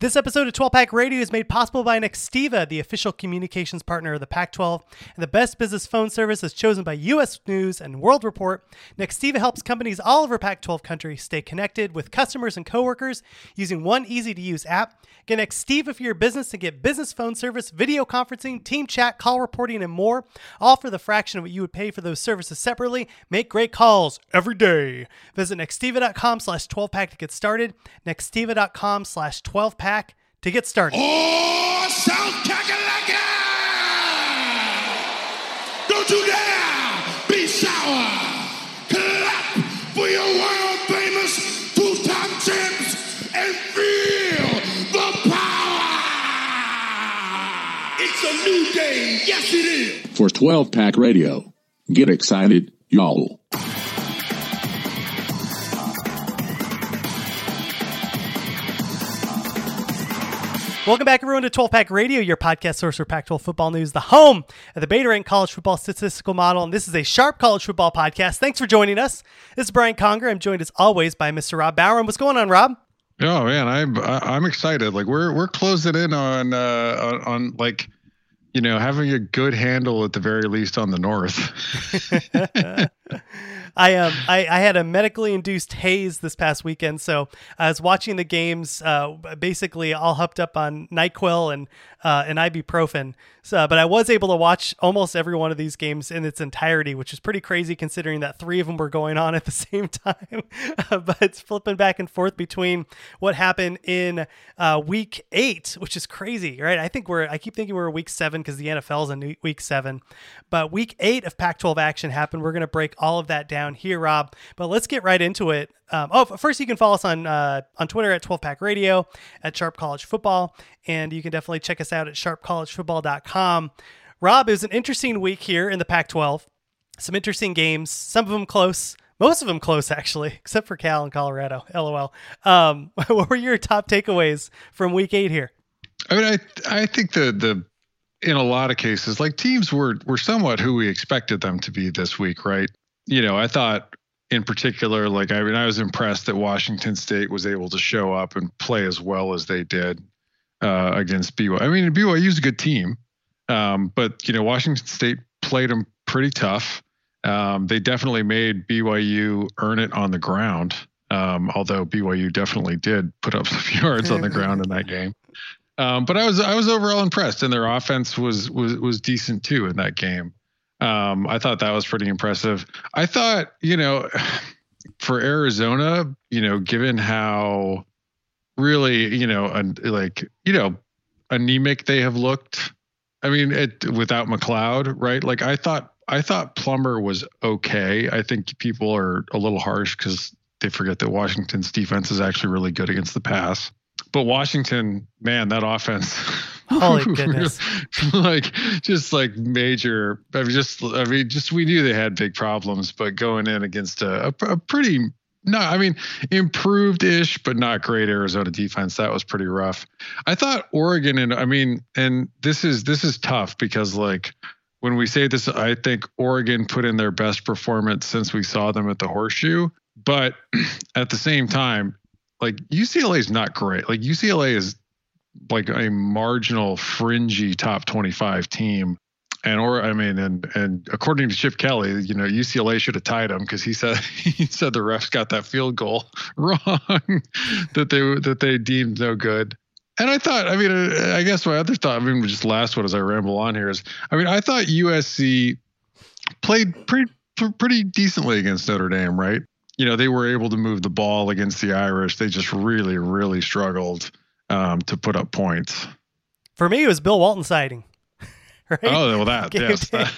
This episode of 12 Pack Radio is made possible by Nextiva, the official communications partner of the Pac 12, and the best business phone service is chosen by U.S. News and World Report. Nextiva helps companies all over Pac 12 country stay connected with customers and coworkers using one easy to use app. Get Nextiva for your business to get business phone service, video conferencing, team chat, call reporting, and more, all for the fraction of what you would pay for those services separately. Make great calls every day. Visit nextiva.com slash 12 pack to get started. Nextiva.com slash 12 pack to get started. Oh, South Kakalaka! Don't you dare be sour! Clap for your world famous two-time champs and feel the power! It's a new day, yes it is! For 12 Pack Radio, get excited, y'all. Welcome back, everyone, to 12 Pack Radio, your podcast source for Pac 12 football news, the home of the Beta Rank College Football Statistical Model. And this is a sharp college football podcast. Thanks for joining us. This is Brian Conger. I'm joined as always by Mr. Rob Bauer. And What's going on, Rob? Oh man, I'm I- I'm excited. Like we're we're closing in on uh on, on like you know having a good handle at the very least on the north. I um I, I had a medically induced haze this past weekend, so I was watching the games uh, basically all hopped up on Nyquil and uh, and ibuprofen. So, but I was able to watch almost every one of these games in its entirety, which is pretty crazy considering that three of them were going on at the same time. but it's flipping back and forth between what happened in uh, week eight, which is crazy, right? I think we're I keep thinking we're week seven because the NFL's in week seven, but week eight of Pac-12 action happened. We're going to break all of that down here, Rob. But let's get right into it. Um, oh, first you can follow us on uh, on Twitter at 12 Pack Radio at Sharp College Football, and you can definitely check us out at sharpcollegefootball.com. Rob, it was an interesting week here in the Pac-12. Some interesting games, some of them close, most of them close actually, except for Cal and Colorado. LOL. Um, what were your top takeaways from Week Eight here? I mean, I I think the the in a lot of cases, like teams were were somewhat who we expected them to be this week, right? You know, I thought in particular, like I mean, I was impressed that Washington State was able to show up and play as well as they did uh, against BYU. I mean, BYU's a good team, um, but you know, Washington State played them pretty tough. Um, they definitely made BYU earn it on the ground. Um, although BYU definitely did put up some yards on the ground in that game. Um, but I was I was overall impressed, and their offense was was was decent too in that game. Um, I thought that was pretty impressive. I thought you know for Arizona, you know, given how really you know an, like you know anemic they have looked. I mean, it without McCloud, right? Like I thought I thought Plummer was okay. I think people are a little harsh because they forget that Washington's defense is actually really good against the pass. But Washington, man, that offense. Oh, Holy goodness. like just like major I mean just I mean just we knew they had big problems, but going in against a, a, a pretty no, I mean improved ish, but not great Arizona defense. That was pretty rough. I thought Oregon and I mean, and this is this is tough because like when we say this, I think Oregon put in their best performance since we saw them at the horseshoe. But at the same time, like UCLA is not great. Like UCLA is like a marginal fringy top 25 team. And or I mean, and and according to Chip Kelly, you know, UCLA should have tied him because he said he said the refs got that field goal wrong that they that they deemed no good. And I thought, I mean, uh, I guess my other thought, I mean, just last one as I ramble on here is, I mean, I thought USC played pretty pretty decently against Notre Dame, right? You know, they were able to move the ball against the Irish. They just really, really struggled um, to put up points. For me, it was Bill Walton sighting. right? Oh, well, that yes, that,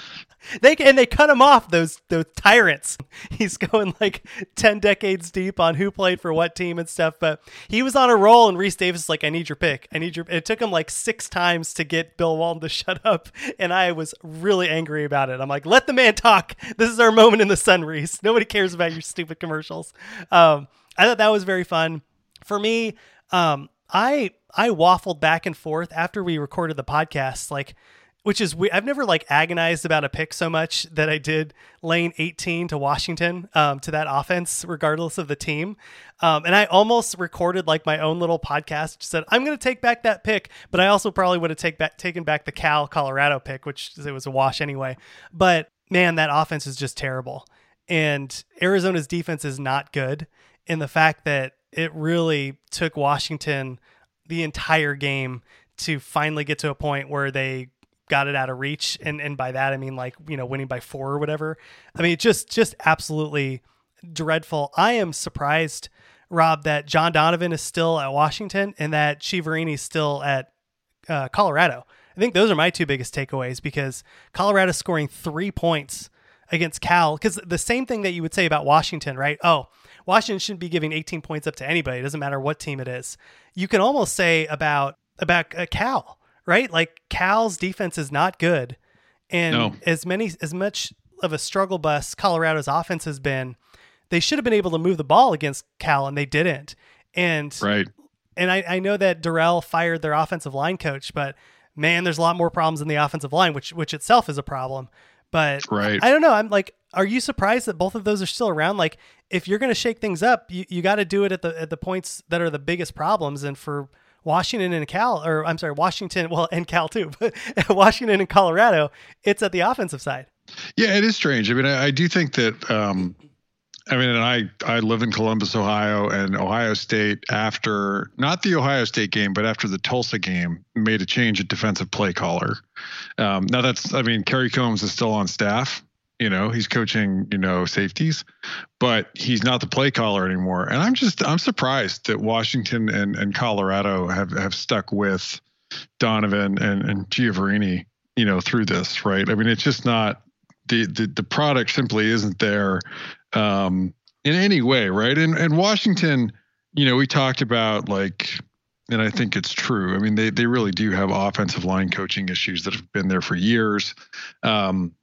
they and they cut him off those those tyrants. He's going like ten decades deep on who played for what team and stuff. But he was on a roll, and Rece Davis is like, "I need your pick. I need your." It took him like six times to get Bill Walton to shut up, and I was really angry about it. I'm like, "Let the man talk. This is our moment in the sun, Rece. Nobody cares about your stupid commercials." Um, I thought that was very fun for me. Um, I I waffled back and forth after we recorded the podcast, like which is we I've never like agonized about a pick so much that I did lane 18 to Washington um, to that offense, regardless of the team. Um, and I almost recorded like my own little podcast, which said I'm going to take back that pick, but I also probably would have take back taken back the Cal Colorado pick, which it was a wash anyway. But man, that offense is just terrible, and Arizona's defense is not good. In the fact that it really took Washington the entire game to finally get to a point where they got it out of reach and and by that I mean like you know winning by 4 or whatever. I mean just just absolutely dreadful. I am surprised Rob that John Donovan is still at Washington and that Chiaverini is still at uh, Colorado. I think those are my two biggest takeaways because Colorado scoring 3 points against Cal cuz the same thing that you would say about Washington, right? Oh, Washington shouldn't be giving 18 points up to anybody. It doesn't matter what team it is. You can almost say about about uh, Cal, right? Like Cal's defense is not good, and No. as many as much of a struggle bus Colorado's offense has been, they should have been able to move the ball against Cal, and they didn't. And Right. and I, I know that Dorrell fired their offensive line coach, but man, there's a lot more problems in the offensive line, which which itself is a problem. But Right. I don't know. I'm like, are you surprised that both of those are still around? Like, if you're going to shake things up, you, you got to do it at the at the points that are the biggest problems. And for Washington and Cal, or I'm sorry, Washington, well, and Cal too, but Washington and Colorado, it's at the offensive side. Yeah, it is strange. I mean, I, I do think that. Um, I mean, and I I live in Columbus, Ohio, and Ohio State after not the Ohio State game, but after the Tulsa game, made a change at defensive play caller. Um, now that's I mean, Kerry Coombs is still on staff. You know, he's coaching you know safeties, but he's not the play caller anymore. And I'm just I'm surprised that Washington and and Colorado have have stuck with Donovan and and Giovanni. You know, through this, right? I mean, it's just not the the, the product simply isn't there um, in any way, right? And and Washington, you know, we talked about like, and I think it's true. I mean, they they really do have offensive line coaching issues that have been there for years. Um,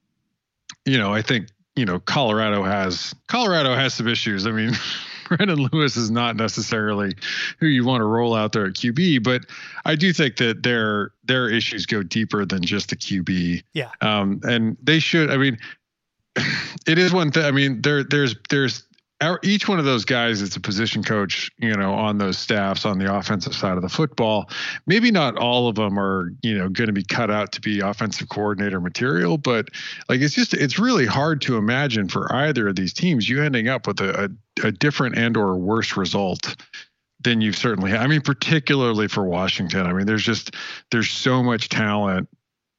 you know, I think you know Colorado has Colorado has some issues. I mean. Brendon Lewis is not necessarily who you want to roll out there at QB, but I do think that their their issues go deeper than just the QB. Yeah. Um, and they should. I mean, it is one thing. I mean, there there's there's our, each one of those guys is a position coach, you know, on those staffs on the offensive side of the football. Maybe not all of them are, you know, going to be cut out to be offensive coordinator material, but like it's just it's really hard to imagine for either of these teams you ending up with a, a, a different and or worse result than you've certainly. I mean, particularly for Washington. I mean, there's just there's so much talent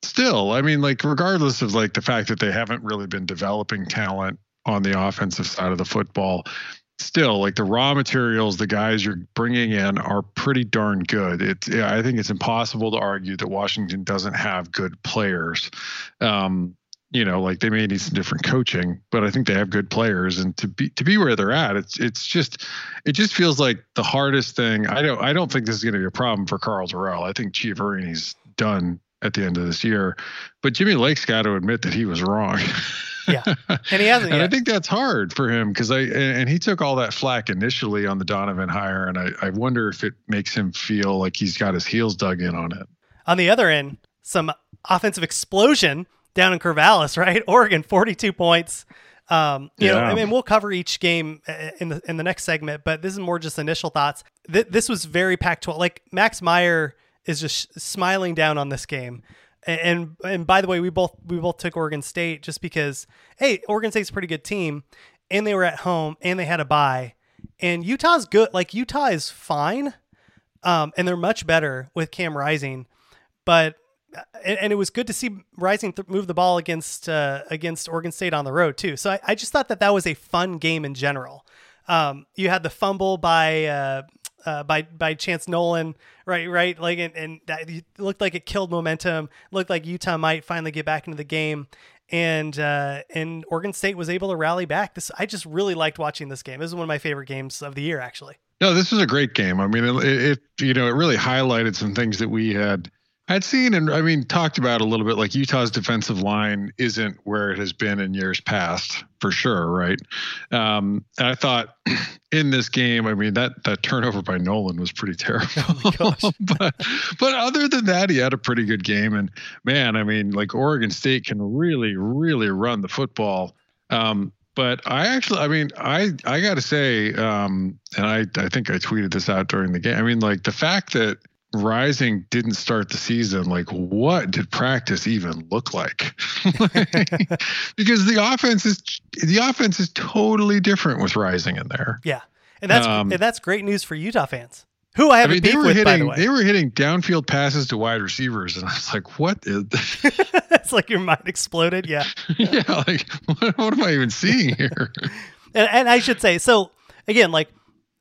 still. I mean, like regardless of like the fact that they haven't really been developing talent on the offensive side of the football, still like the raw materials the guys you're bringing in are pretty darn good. It's yeah, I think it's impossible to argue that Washington doesn't have good players. Um, you know, like they may need some different coaching, but I think they have good players. And to be to be where they're at, it's it's just it just feels like the hardest thing. I don't I don't think this is going to be a problem for Karl Dorrell. I think Chief Chiaverini's done at the end of this year, but Jimmy Lake's got to admit that he was wrong. Yeah, and he hasn't and I think that's hard for him because I and, and he took all that flack initially on the Donovan hire, and I, I wonder if it makes him feel like he's got his heels dug in on it. On the other end, some offensive explosion down in Corvallis, right? Oregon, 42 points. Um, you know, I mean, we'll cover each game uh, in the in the next segment, but this is more just initial thoughts. Th- this was very Pac-12. Like Max Meyer is just smiling down on this game. And and by the way, we both we both took Oregon State just because hey, Oregon State's a pretty good team, and they were at home and they had a bye, and Utah's good. Like Utah is fine, um, and they're much better with Cam Rising, but and, and it was good to see Rising th- move the ball against uh, against Oregon State on the road too. So I, I just thought that that was a fun game in general. Um, you had the fumble by uh, uh, by by Chance Nolan, right? Right, like and, and that looked like it killed momentum. Looked like Utah might finally get back into the game. and uh, and Oregon State was able to rally back. This I just really liked watching this game. This is one of my favorite games of the year, actually. No, this was a great game. I mean, it, it you know it really highlighted some things that we had had seen and I mean talked about a little bit. Like Utah's defensive line isn't where it has been in years past, for sure, right? Um, and I thought in this game, I mean that that turnover by Nolan was pretty terrible. Oh but but other than that, he had a pretty good game. And man, I mean, like Oregon State can really really run the football. Um, but I actually, I mean, I I got to say, um, and I I think I tweeted this out during the game. I mean, like the fact that Rising didn't start the season, like what did practice even look like? because the offense is the offense is totally different with Rising in there. Yeah, and that's um, and that's great news for Utah fans. Who I have I mean, they were with, hitting, the They were hitting downfield passes to wide receivers, and I was like, "What is?" it's like your mind exploded. Yeah. yeah. Like, what, what am I even seeing here? and, and I should say, so again, like,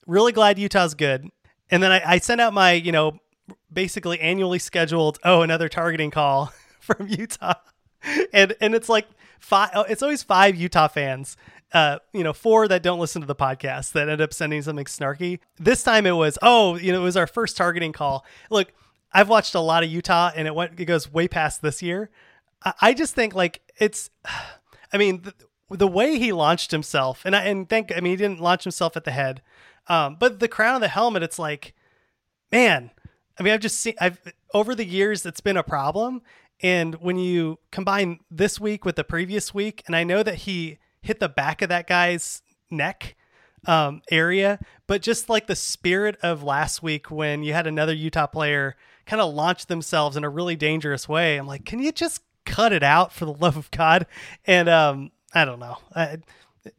really glad Utah's good. And then I, I sent out my, you know, basically annually scheduled oh another targeting call from Utah, and and it's like five. Oh, it's always five Utah fans. Uh, you know, four that don't listen to the podcast that end up sending something snarky. This time it was, oh, you know, it was our first targeting call. Look, I've watched a lot of Utah, and it went, it goes way past this year. I, I just think like it's, I mean, the, the way he launched himself, and I and think, I mean, he didn't launch himself at the head, um, but the crown of the helmet, it's like, man, I mean, I've just seen I've over the years it's been a problem. And when you combine this week with the previous week, and I know that he hit the back of that guy's neck um, area, but just like the spirit of last week when you had another Utah player kind of launch themselves in a really dangerous way, I'm like, can you just cut it out for the love of God? And um, I don't know. I,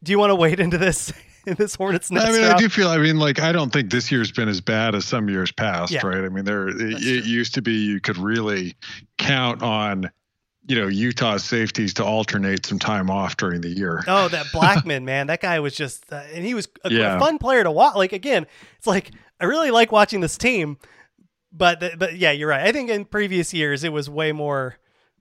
do you want to wade into this in this Hornets nest. I mean, I do feel. I mean, like I don't think this year's been as bad as some years past, yeah. right? I mean, there it, it used to be you could really count on you know Utah's safeties to alternate some time off during the year. Oh, that Blackmon man, that guy was just, uh, and he was a, yeah. a, fun player to watch. Like again, it's like I really like watching this team, but but yeah, you're right. I think in previous years it was way more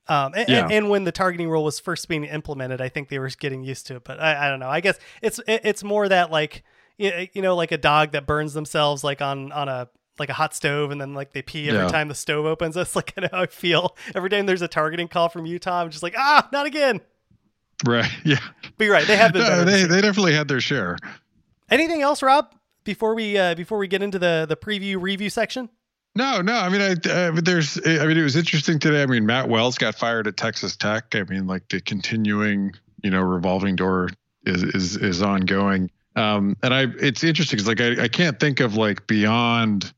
um, and, yeah. and, and, when the targeting rule was first being implemented, I think they were getting used to it. But I, I don't know. I guess it's it's more that like you know like a dog that burns themselves like on on a like a hot stove and then like they pee every yeah. time the stove opens. That's like kind of how I feel every time there's a targeting call from Utah. I'm just like ah, not again. Right. Yeah. But you're right. They have been. No, they they definitely had their share. Anything else, Rob? Before we uh, before we get into the the preview review section. No, no. I mean, I, there's. I mean, it was interesting today. I mean, Matt Wells got fired at Texas Tech. I mean, like the continuing, you know, revolving door is is is ongoing. Um, and I, it's interesting because like I, I can't think of like beyond.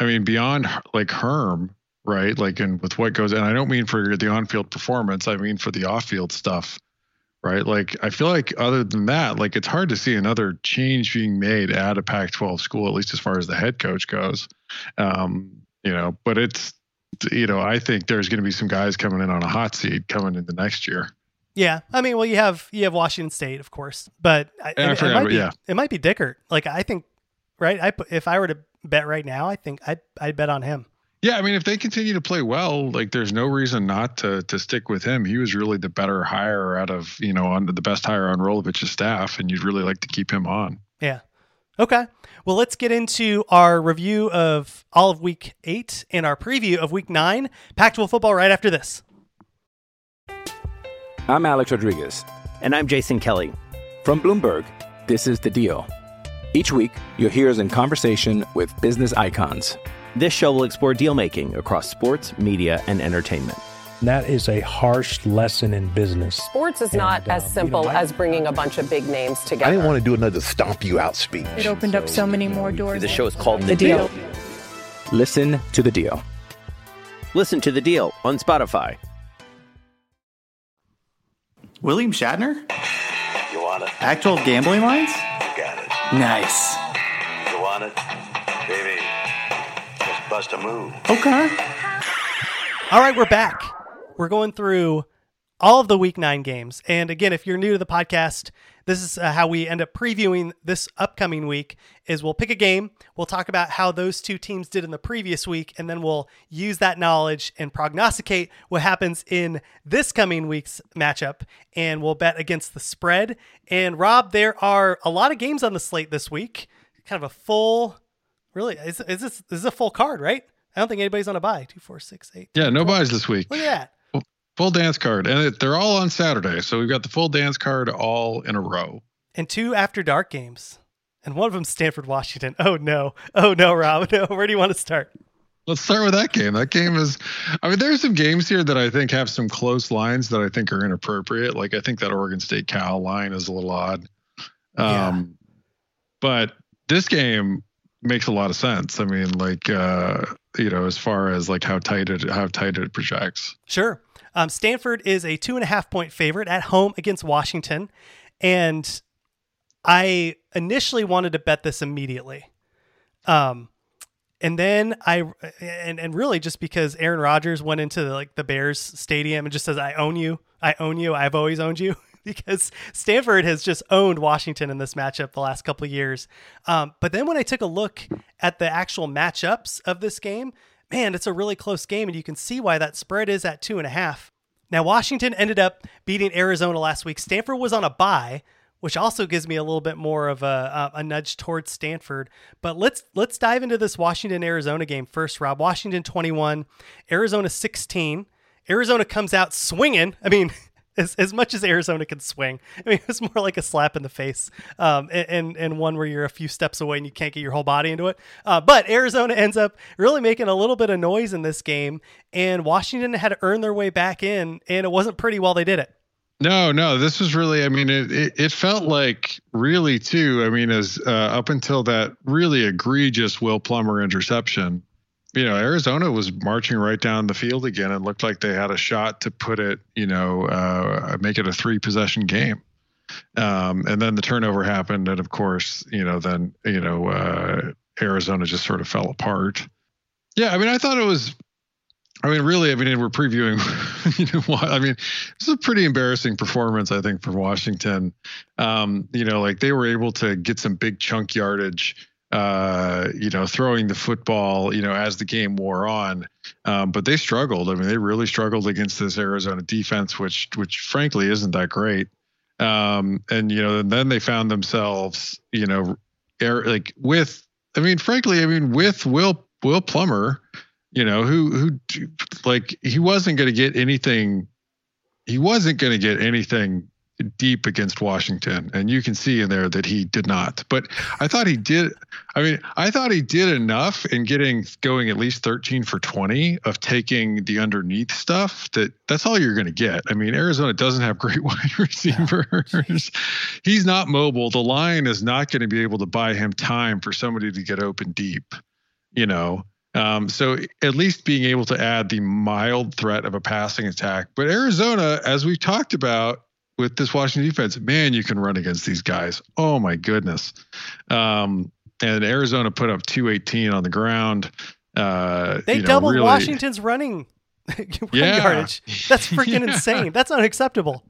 I mean, beyond like Herm, right? Like, and with what goes, and I don't mean for the on-field performance. I mean for the off-field stuff, right? Like, I feel like other than that, like it's hard to see another change being made at a Pac-12 school, at least as far as the head coach goes. Um, you know, but it's, you know, I think there's going to be some guys coming in on a hot seat coming in the next year. Yeah, I mean, well, you have you have Washington State, of course, but I, it, I forgot, it might be, yeah, it might be Dickert. Like I think, right? I if I were to bet right now, I think I'd I'd bet on him. Yeah, I mean, if they continue to play well, like there's no reason not to to stick with him. He was really the better hire out of you know on the best hire on Rolovich's staff, and you'd really like to keep him on. Yeah. Okay. Well, let's get into our review of all of week eight and our preview of week nine. Pac 12 football right after this. I'm Alex Rodriguez. And I'm Jason Kelly. From Bloomberg, this is The Deal. Each week, you'll hear us in conversation with business icons. This show will explore deal making across sports, media, and entertainment. That is a harsh lesson in business. Sports is and, not uh, as simple you know, I, as bringing a bunch of big names together. I didn't want to do another stomp you out speech. It opened so, up so many more doors. The show is called The, the deal. deal. Listen to the deal. Listen to the deal on Spotify. William Shatner? You want it? Actual gambling lines? You got it. Nice. Bust a move. Okay. All right, we're back we're going through all of the week nine games. And again, if you're new to the podcast, this is uh, how we end up previewing this upcoming week is we'll pick a game we'll talk about how those two teams did in the previous week and then we'll use that knowledge and prognosticate what happens in this coming week's matchup and we'll bet against the spread and rob there are a lot of games on the slate this week kind of a full really? Is, is this, this is a full card right? I don't think anybody's on a buy two four six eight. Yeah no buys this week. Look at that. Full dance card. And it, they're all on saturday so we've got the full dance card all in a row. And two after dark games. And one of them stanford washington. Oh no. Oh no rob. No where do you want to start? Let's start with that game. That game is i mean there's some games here that i think have some close lines that i think are inappropriate. Like i think that oregon state cal line is a little odd. Yeah. um but this game makes a lot of sense i mean like uh you know as far as like how tight it how tight it projects Sure. Um, Stanford is a two and a half point favorite at home against Washington. And I initially wanted to bet this immediately. Um, and then I, and, and really just because Aaron Rodgers went into like the Bears stadium and just says, I own you. I own you. I've always owned you. because Stanford has just owned Washington in this matchup the last couple years. Um, but then when I took a look at the actual matchups of this game, man, it's a really close game, and you can see why that spread is at two and a half. Now, Washington ended up beating Arizona last week. Stanford was on a bye, which also gives me a little bit more of a, a nudge towards Stanford. But let's let's dive into this Washington Arizona game first. Rob, Washington twenty one, Arizona sixteen. Arizona comes out swinging. I mean, as, as much as Arizona can swing. I mean, it's more like a slap in the face, um, and, and one where you're a few steps away and you can't get your whole body into it. Uh, but Arizona ends up really making a little bit of noise in this game, and Washington had to earn their way back in, and it wasn't pretty while they did it. No, no, this was really. I mean, it it, it felt like really too. I mean, as uh, up until that really egregious Will Plummer interception, you know, Arizona was marching right down the field again and looked like they had a shot to put it, you know, uh, make it a three possession game. Um, and then the turnover happened, and of course, you know, then you know, uh, Arizona just sort of fell apart. Yeah, I mean, I thought it was. I mean, really, I mean, we're previewing. You know, I mean, this is a pretty embarrassing performance, I think, for Washington. Um, you know, like they were able to get some big chunk yardage uh, you know, throwing the football, you know, as the game wore on. Um, but they struggled. I mean, they really struggled against this Arizona defense, which, which frankly isn't that great. Um, and you know, and then they found themselves, you know, air, like with, I mean, frankly, I mean, with Will Will Plummer, you know, who who like he wasn't going to get anything. He wasn't going to get anything deep against Washington, and you can see in there that he did not. But I thought he did. I mean, I thought he did enough in getting going at least 13 for 20 of taking the underneath stuff. That that's all you're going to get. I mean, Arizona doesn't have great wide receivers. He's not mobile. The line is not going to be able to buy him time for somebody to get open deep. You know. Um, so at least being able to add the mild threat of a passing attack. But Arizona, as we've talked about, with this Washington defense, man, you can run against these guys. Oh my goodness. Um, and Arizona put up 218 on the ground. Uh, they you know, doubled really, Washington's running, run Yeah. yardage. That's freaking insane. That's unacceptable.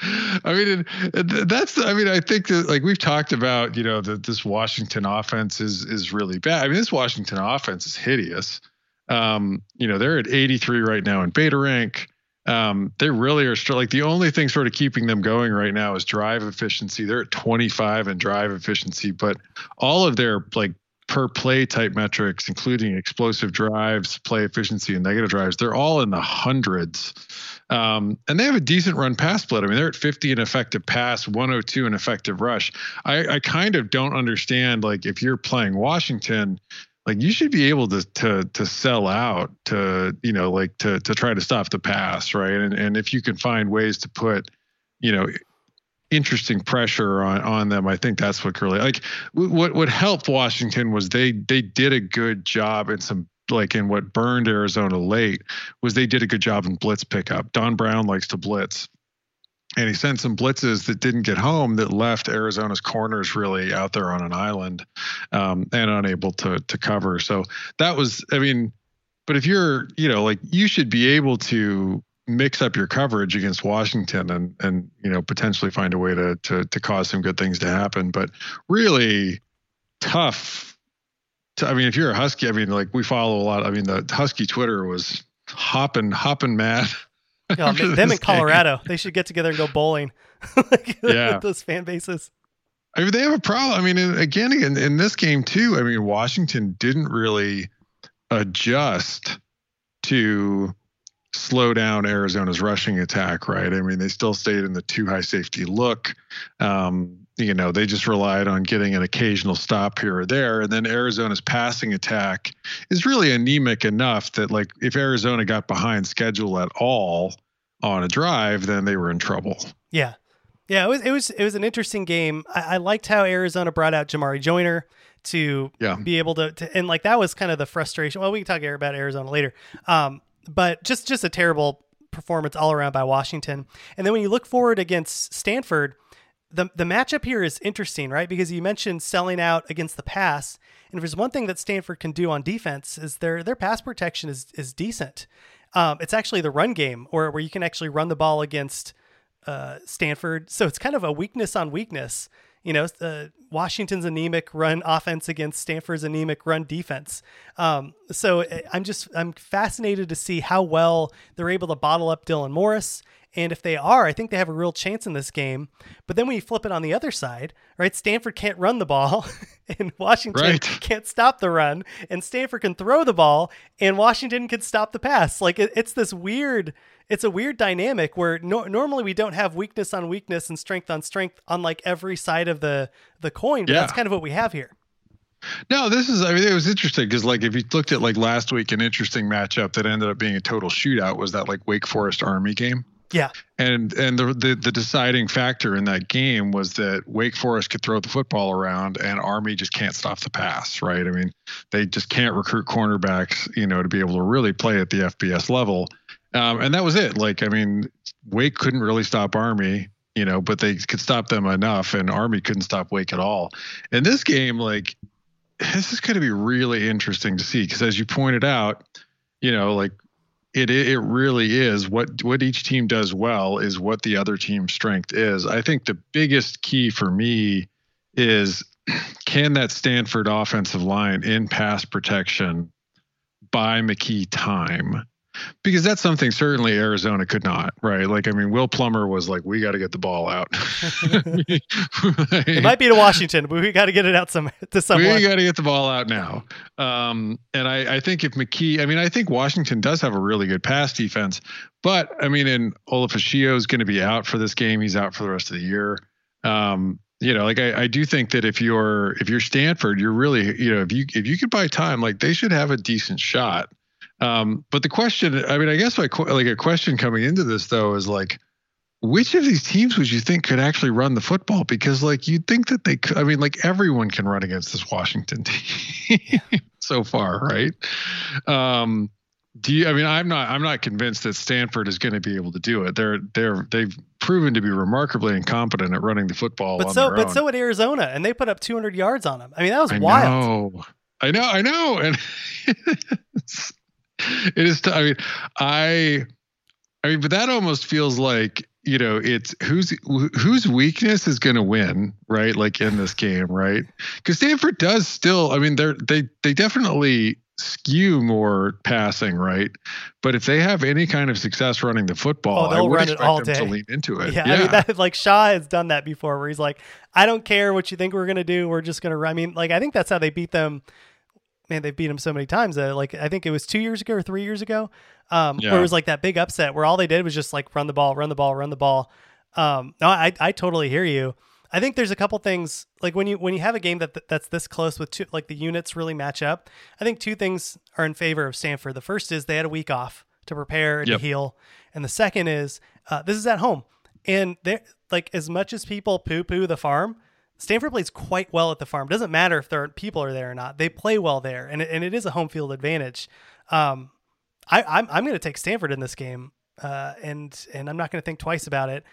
I mean, that's. I mean, I think that like we've talked about, you know, that this Washington offense is is really bad. I mean, this Washington offense is hideous. Um, you know, they're at 83 right now in beta rank. Um, they really are like the only thing sort of keeping them going right now is drive efficiency. They're at 25 in drive efficiency, but all of their like per play type metrics, including explosive drives, play efficiency, and negative drives, they're all in the hundreds. Um, and they have a decent run pass split. I mean, they're at 50 in effective pass, 102 in effective rush. I, I kind of don't understand, like, if you're playing Washington, like you should be able to to to sell out to you know like to to try to stop the pass right? And and if you can find ways to put you know interesting pressure on on them i think that's what really like what what helped washington was they they did a good job in some like in what burned arizona late was they did a good job in blitz pickup. Don brown likes to blitz and he sent some blitzes that didn't get home that left Arizona's corners really out there on an island um, and unable to to cover. So that was, I mean, but if you're, you know, like you should be able to mix up your coverage against Washington and and you know potentially find a way to to to cause some good things to happen. But really tough. To, I mean, if you're a Husky, I mean, like we follow a lot. I mean, the Husky Twitter was hopping hopping mad. Yeah, them in Colorado, game. they should get together and go bowling. like, yeah, those fan bases. I mean, they have a problem. I mean, again, in, in this game too. I mean, Washington didn't really adjust to slow down Arizona's rushing attack, right? I mean, they still stayed in the two high safety look. Um, you know, they just relied on getting an occasional stop here or there. And then Arizona's passing attack is really anemic enough that, like, if Arizona got behind schedule at all on a drive, then they were in trouble. Yeah. Yeah, it was it was it was an interesting game. I, I liked how Arizona brought out Jamarye Joiner to yeah. be able to, to, and like that was kind of the frustration. Well, we can talk about Arizona later. Um, but just just a terrible performance all around by Washington. And then when you look forward against Stanford, the the matchup here is interesting, right? Because you mentioned selling out against the pass, and if there's one thing that Stanford can do on defense is their their pass protection is is decent. Um, it's actually the run game, or where you can actually run the ball against uh, Stanford. So it's kind of a weakness on weakness you know, uh, Washington's anemic run offense against Stanford's anemic run defense. Um, so uh, I'm just I'm fascinated to see how well they're able to bottle up Dylan Morris. And if they are, I think they have a real chance in this game. But then when you flip it on the other side, right? Stanford can't run the ball, and Washington right. can't stop the run, and Stanford can throw the ball, and Washington can stop the pass. Like it, it's this weird it's a weird dynamic where no, normally we don't have weakness on weakness and strength on strength on like every side of the the coin. But yeah. that's kind of what we have here. No, this is. I mean, it was interesting because, like, if you looked at like last week, an interesting matchup that ended up being a total shootout was that like Wake Forest Army game. Yeah. And and the, the the deciding factor in that game was that Wake Forest could throw the football around and Army just can't stop the pass, right? I mean, they just can't recruit cornerbacks, you know, to be able to really play at the FBS level. Um, and that was it. Like, I mean, Wake couldn't really stop Army, you know, but they could stop them enough, and Army couldn't stop Wake at all. In this game, like, this is going to be really interesting to see because, as you pointed out, you know, like it it really is what what each team does well is what the other team's strength is. I think the biggest key for me is can that Stanford offensive line in pass protection buy McKee time? Because that's something certainly Arizona could not, right? Like, I mean, Will Plummer was like, "We got to get the ball out." it might be to Washington, but we got to get it out some to someone. We got to get the ball out now. Um, and I, I think if McKee, I mean, I think Washington does have a really good pass defense, but I mean, and Ulofoshio is going to be out for this game. He's out for the rest of the year. Um, you know, like I, I do think that if you're if you're Stanford, you're really, you know, if you if you could buy time, like they should have a decent shot. Um, but the question, I mean, I guess my like a question coming into this though is like, which of these teams would you think could actually run the football? Because like you'd think that they could. I mean, like everyone can run against this Washington team so far, right? Um, do you? I mean, I'm not. I'm not convinced that Stanford is going to be able to do it. They're they're they've proven to be remarkably incompetent at running the football. But so, but so at Arizona, and they put up 200 yards on them. I mean, that was I wild. Know. I know, I know, and it is. T- I mean, I, I mean, but that almost feels like you know, it's who's whose weakness is going to win, right? Like in this game, right? Because Stanford does still. I mean, they're they they definitely skew more passing, right? But if they have any kind of success running the football, oh, they'll I would run it all them day. to lean into it. Yeah, yeah. I mean, that, like Shaw has done that before, where he's like, "I don't care what you think we're gonna do. We're just gonna run." I mean, like I think that's how they beat them man, they've beat him so many times. Uh, like I think it was two years ago or three years ago, um, yeah. where it was like that big upset where all they did was just like run the ball, run the ball, run the ball. Um, no, I I totally hear you. I think there's a couple things like when you when you have a game that that's this close with two like the units really match up. I think two things are in favor of Stanford. The first is they had a week off to prepare and yep. to heal, and the second is uh, this is at home, and they're like as much as people poo poo the farm Stanford plays quite well at the farm. It Doesn't matter if their people are there or not. They play well there, and it, and it is a home field advantage. Um, I, I'm I'm going to take Stanford in this game, uh, and and I'm not going to think twice about it.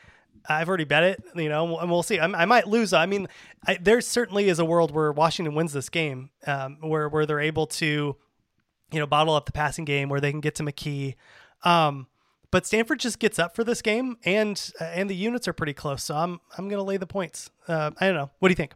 I've already bet it, you know, and we'll see. I, I might lose. I mean, I, there certainly is a world where Washington wins this game, um, where where they're able to, you know, bottle up the passing game, where they can get to McKee. Um, but Stanford just gets up for this game, and uh, and the units are pretty close. So I'm I'm going to lay the points. Uh, I don't know. What do you think?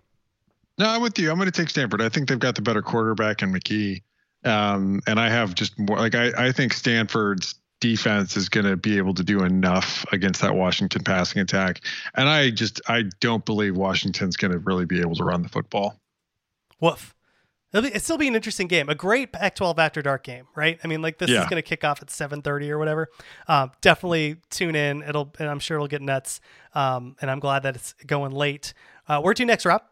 No, I'm with you. I'm going to take Stanford. I think they've got the better quarterback in McKee, um, and I have just more like I I think Stanford's defense is going to be able to do enough against that Washington passing attack, and I just I don't believe Washington's going to really be able to run the football. Woof. It'll, be, it'll still be an interesting game, a great Pac-12 after dark game, right? I mean, like this Yeah. is going to kick off at 7:30 or whatever. Um, definitely tune in. It'll, and I'm sure it'll get nuts. Um, and I'm glad that it's going late. Uh, where to next, Rob?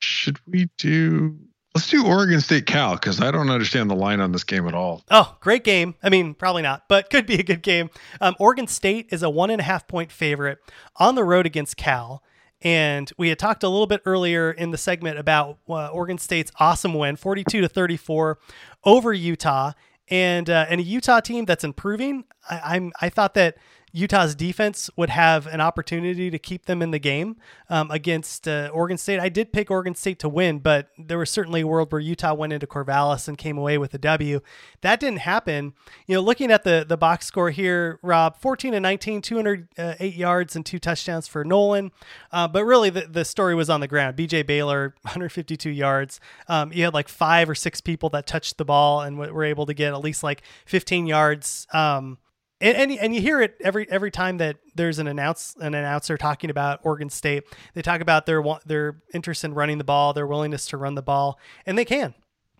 Should we do? Let's do Oregon State Cal because I don't understand the line on this game at all. Oh, great game. I mean, probably not, but could be a good game. Um, Oregon State is a one and a half point favorite on the road against Cal. And we had talked a little bit earlier in the segment about uh, Oregon State's awesome win, 42 to 34 over Utah, and uh, and a Utah team that's improving. I, I'm I thought that Utah's defense would have an opportunity to keep them in the game um, against uh, Oregon State. I did pick Oregon State to win, but there was certainly a world where Utah went into Corvallis and came away with a W. That didn't happen. You know, looking at the the box score here, Rob, 14 and 19, 208 yards and two touchdowns for Nolan. Uh, but really, the, the story was on the ground. BJ Baylor, 152 yards. Um, you had like five or six people that touched the ball and were able to get at least like 15 yards. Um, and, and and you hear it every every time that there's an announce an announcer talking about Oregon State. They talk about their their interest in running the ball, their willingness to run the ball, and they can.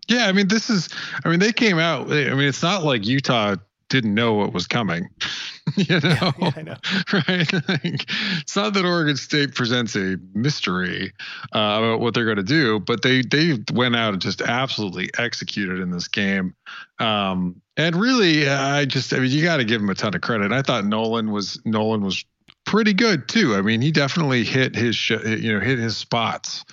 Yeah, I mean, this is. I mean, they came out. I mean, it's not like Utah didn't know what was coming. you know, I know. right? Like, it's not that Oregon State presents a mystery uh, about what they're going to do, but they they went out and just absolutely executed in this game. Um, and really, I just, I mean, you got to give him a ton of credit. I thought Nolan was Nolan was pretty good too. I mean, he definitely hit his sh- you know hit his spots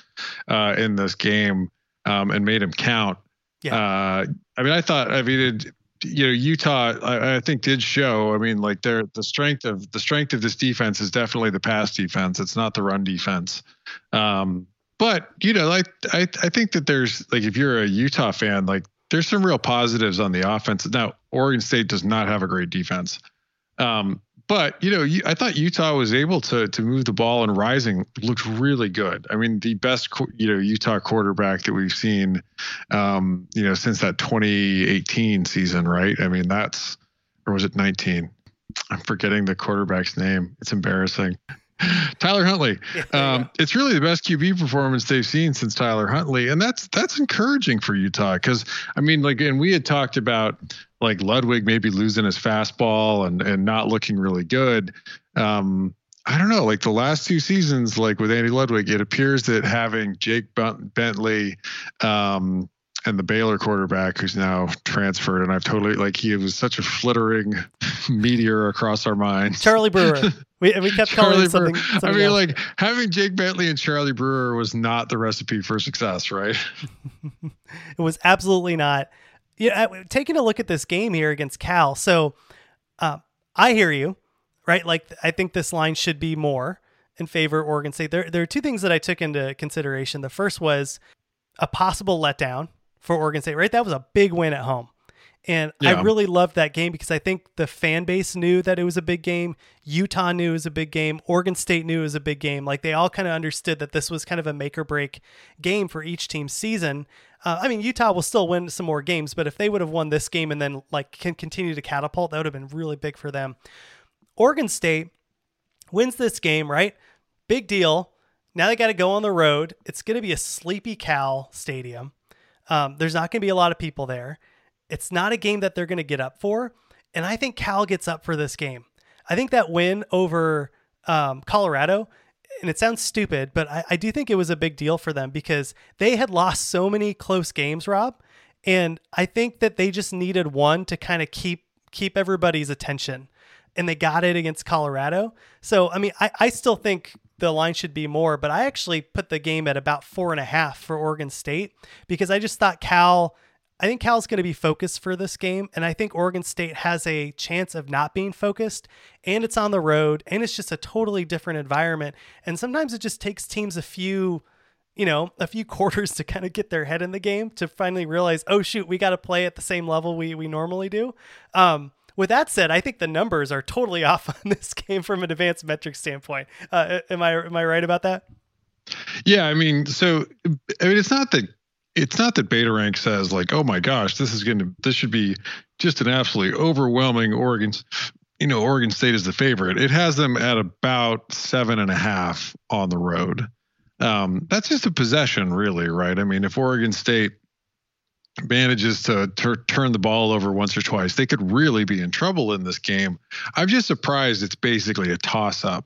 uh, in this game um, and made him count. Yeah. Uh, I mean, I thought, I mean, it, you know, Utah, I, I think did show. I mean, like their the strength of the strength of this defense is definitely the pass defense. It's not the run defense. Um, but you know, like I, I think that there's like if you're a Utah fan, like there's some real positives on the offense. Now, Oregon State does not have a great defense. Um, but you know, you, I thought Utah was able to to move the ball and Rising looked really good. I mean, the best you know Utah quarterback that we've seen, um, you know, since that 2018 season, right? I mean, that's or was it 19? I'm forgetting the quarterback's name. It's embarrassing. Tyler Huntley. Um, it's really the best QB performance they've seen since Tyler Huntley, and that's that's encouraging for Utah because I mean, like, and we had talked about like Ludwig maybe losing his fastball and and not looking really good. Um, I don't know, like the last two seasons, like with Andy Ludwig, it appears that having Jake Bent- Bentley um, and the Baylor quarterback, who's now transferred, and I've totally like he was such a flittering meteor across our minds. Charlie Brewer. We, we kept calling Charlie it something. Something I mean, else. like having Jake Bentley and Charlie Brewer was not the recipe for success, right? It was absolutely not. Yeah, taking a look at this game here against Cal. So, uh, I hear you, right? Like, I think this line should be more in favor of Oregon State. There, there are two things that I took into consideration. The first was a possible letdown for Oregon State, right? That was a big win at home. And I really loved that game because I think the fan base knew that it was a big game. Utah knew it was a big game. Oregon State knew it was a big game. Like they all kind of understood that this was kind of a make or break game for each team's season. Uh, I mean, Utah will still win some more games, but if they would have won this game and then like can continue to catapult, that would have been really big for them. Oregon State wins this game, right? Big deal. Now they got to go on the road. It's going to be a sleepy Cal stadium. Um, there's not going to be a lot of people there. It's not a game that they're going to get up for. And I think Cal gets up for this game. I think that win over um, Colorado, and it sounds stupid, but I, I do think it was a big deal for them because they had lost so many close games, Rob. And I think that they just needed one to kind of keep keep everybody's attention. And they got it against Colorado. So I mean, I, I still think the line should be more, but I actually put the game at about four and a half for Oregon State because I just thought Cal I think Cal's going to be focused for this game, and I think Oregon State has a chance of not being focused, and it's on the road, and it's just a totally different environment. And sometimes it just takes teams a few, you know, a few quarters to kind of get their head in the game to finally realize, oh shoot, we got to play at the same level we we normally do. Um, with that said, I think the numbers are totally off on this game from an advanced metric standpoint. Uh, am I am I right about that? Yeah, I mean, so I mean, it's not that it's not that Beta Rank says like, oh my gosh, this is going to this should be just an absolutely overwhelming Oregon. You know, Oregon State is the favorite. It has them at about seven and a half on the road. Um, that's just a possession, really, right? I mean, if Oregon State manages to tur- turn the ball over once or twice, they could really be in trouble in this game. I'm just surprised it's basically a toss up,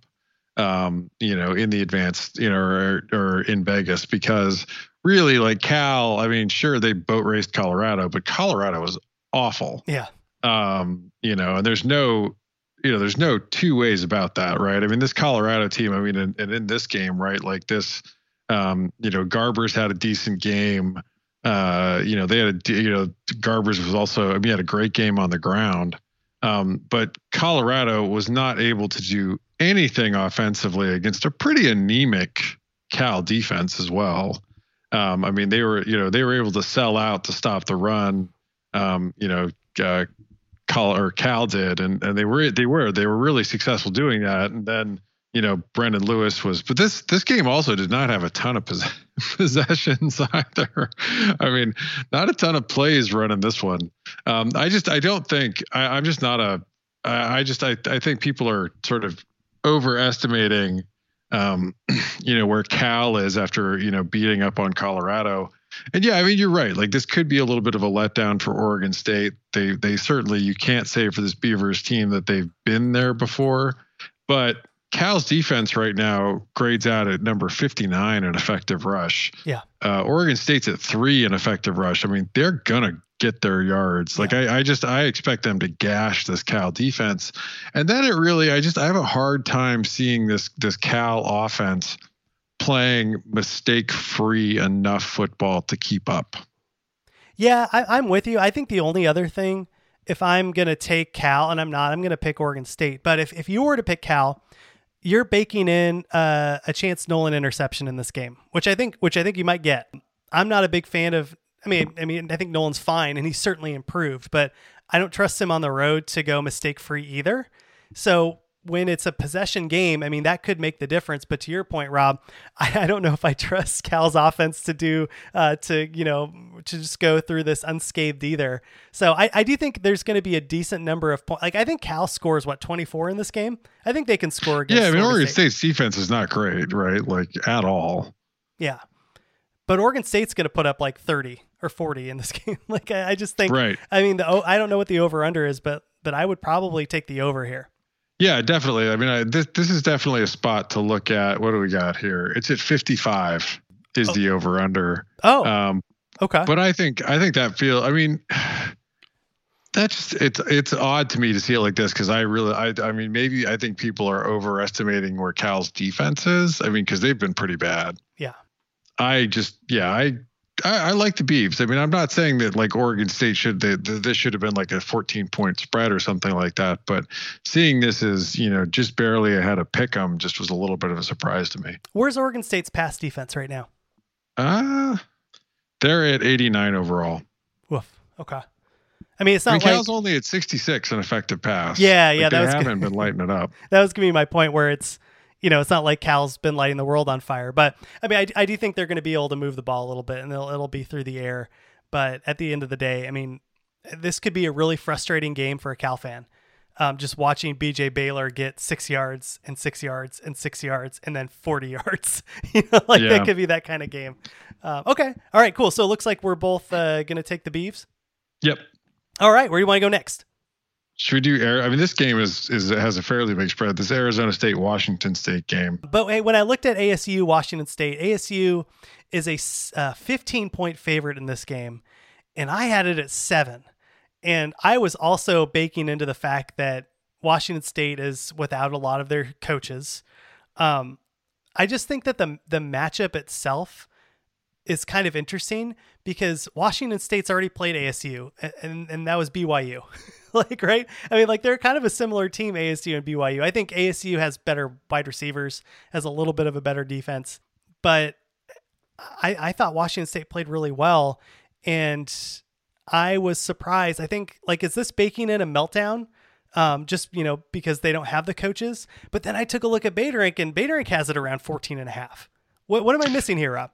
um, you know, in the advanced, you know, or, or in Vegas because really, like Cal, I mean, sure they boat raced Colorado, but Colorado was awful. Yeah. Um, you know, and there's no you know, there's no two ways about that, right? I mean, this Colorado team, I mean, and, and in this game, right, like this, um, you know, Garbers had a decent game. Uh, you know, they had a, you know, Garbers was also, I mean, had a great game on the ground. Um, but Colorado was not able to do anything offensively against a pretty anemic Cal defense as well. Um, I mean, they were, you know, they were able to sell out to stop the run. Um, you know, uh, Cal or Cal did, and and they were they were they were really successful doing that. And then you know Brendon Lewis was, but this this game also did not have a ton of pos- possessions either. I mean, not a ton of plays running this one. Um, I just I don't think I, I'm just not a I, I just I I think people are sort of overestimating um, you know where Cal is after you know beating up on Colorado. And yeah, I mean you're right. Like this could be a little bit of a letdown for Oregon State. They they certainly you can't say for this Beavers team that they've been there before, but Cal's defense right now grades out at number 59 in effective rush. Yeah. Uh, Oregon State's at three in effective rush. I mean, they're gonna get their yards. Like I, I just I expect them to gash this Cal defense, and then it really I just I have a hard time seeing this this Cal offense playing mistake free enough football to keep up. Yeah, I, am with you. I think the only other thing, if I'm gonna take Cal, and I'm not, I'm gonna pick Oregon State. But if if you were to pick Cal, you're baking in uh, a Chance Nolan interception in this game, which I think which I think you might get. I'm not a big fan of. I mean, I mean, I think Nolan's fine, and he's certainly improved, but I don't trust him on the road to go mistake free either. So when it's a possession game, I mean, that could make the difference. But to your point, Rob, I, I don't know if I trust Cal's offense to do, uh, to, you know, to just go through this unscathed either. So I, I do think there's going to be a decent number of points. Like, I think Cal scores, what, 24 in this game? I think they can score against Yeah, I mean, Oregon State. State's defense is not great, right? Like, at all. Yeah. But Oregon State's going to put up like 30 or 40 in this game. like, I, I just think, right. I mean, the, I don't know what the over under is, but, but I would probably take the over here. Yeah, definitely. I mean, I, this this is definitely a spot to look at. What do we got here? It's at 55 is oh. the over under. Oh. Um, okay. But I think I think that feel. I mean, that's it's it's odd to me to see it like this because I really I I mean maybe I think people are overestimating where Cal's defense is. I mean, because they've been pretty bad. Yeah. I just yeah I I, I, like the Beavs. I mean, I'm not saying that like Oregon State should they, this should have been like a 14 point spread or something like that. But seeing this as you know just barely ahead of Pick'em just was a little bit of a surprise to me. Where's Oregon State's pass defense right now? Uh they're at 89 overall. Woof. Okay. I mean, it's not I like only at 66 in effective pass. Yeah, yeah, they was haven't been lighting it up. That was gonna be my point where it's you know, it's not like Cal's been lighting the world on fire. But I mean, I, I do think they're going to be able to move the ball a little bit, and it'll, it'll be through the air. But at the end of the day, I mean, this could be a really frustrating game for a Cal fan. Um, just watching BJ Baylor get six yards and six yards and six yards and then 40 yards. you know, like Yeah. that could be that kind of game. Um, okay. All right, cool. So it looks like we're both uh, going to take the Beavs. Yep. All right. Where do you want to go next? Should we do air? I mean, this game is is has a fairly big spread. This Arizona State Washington State game. But when I looked at ASU Washington State, ASU is a uh, 15 point favorite in this game, and I had it at seven. And I was also baking into the fact that Washington State is without a lot of their coaches. Um, I just think that the the matchup itself is kind of interesting because Washington State's already played ASU, and, and that was BYU. like right i mean like they're kind of a similar team asu and byu i think asu has better wide receivers has a little bit of a better defense but i i thought washington state played really well and i was surprised i think like is this baking in a meltdown um, just you know because they don't have the coaches. But then I took a look at Beta Rank, and Beta Rank has it around 14 and a half. What what am I missing here, Rob?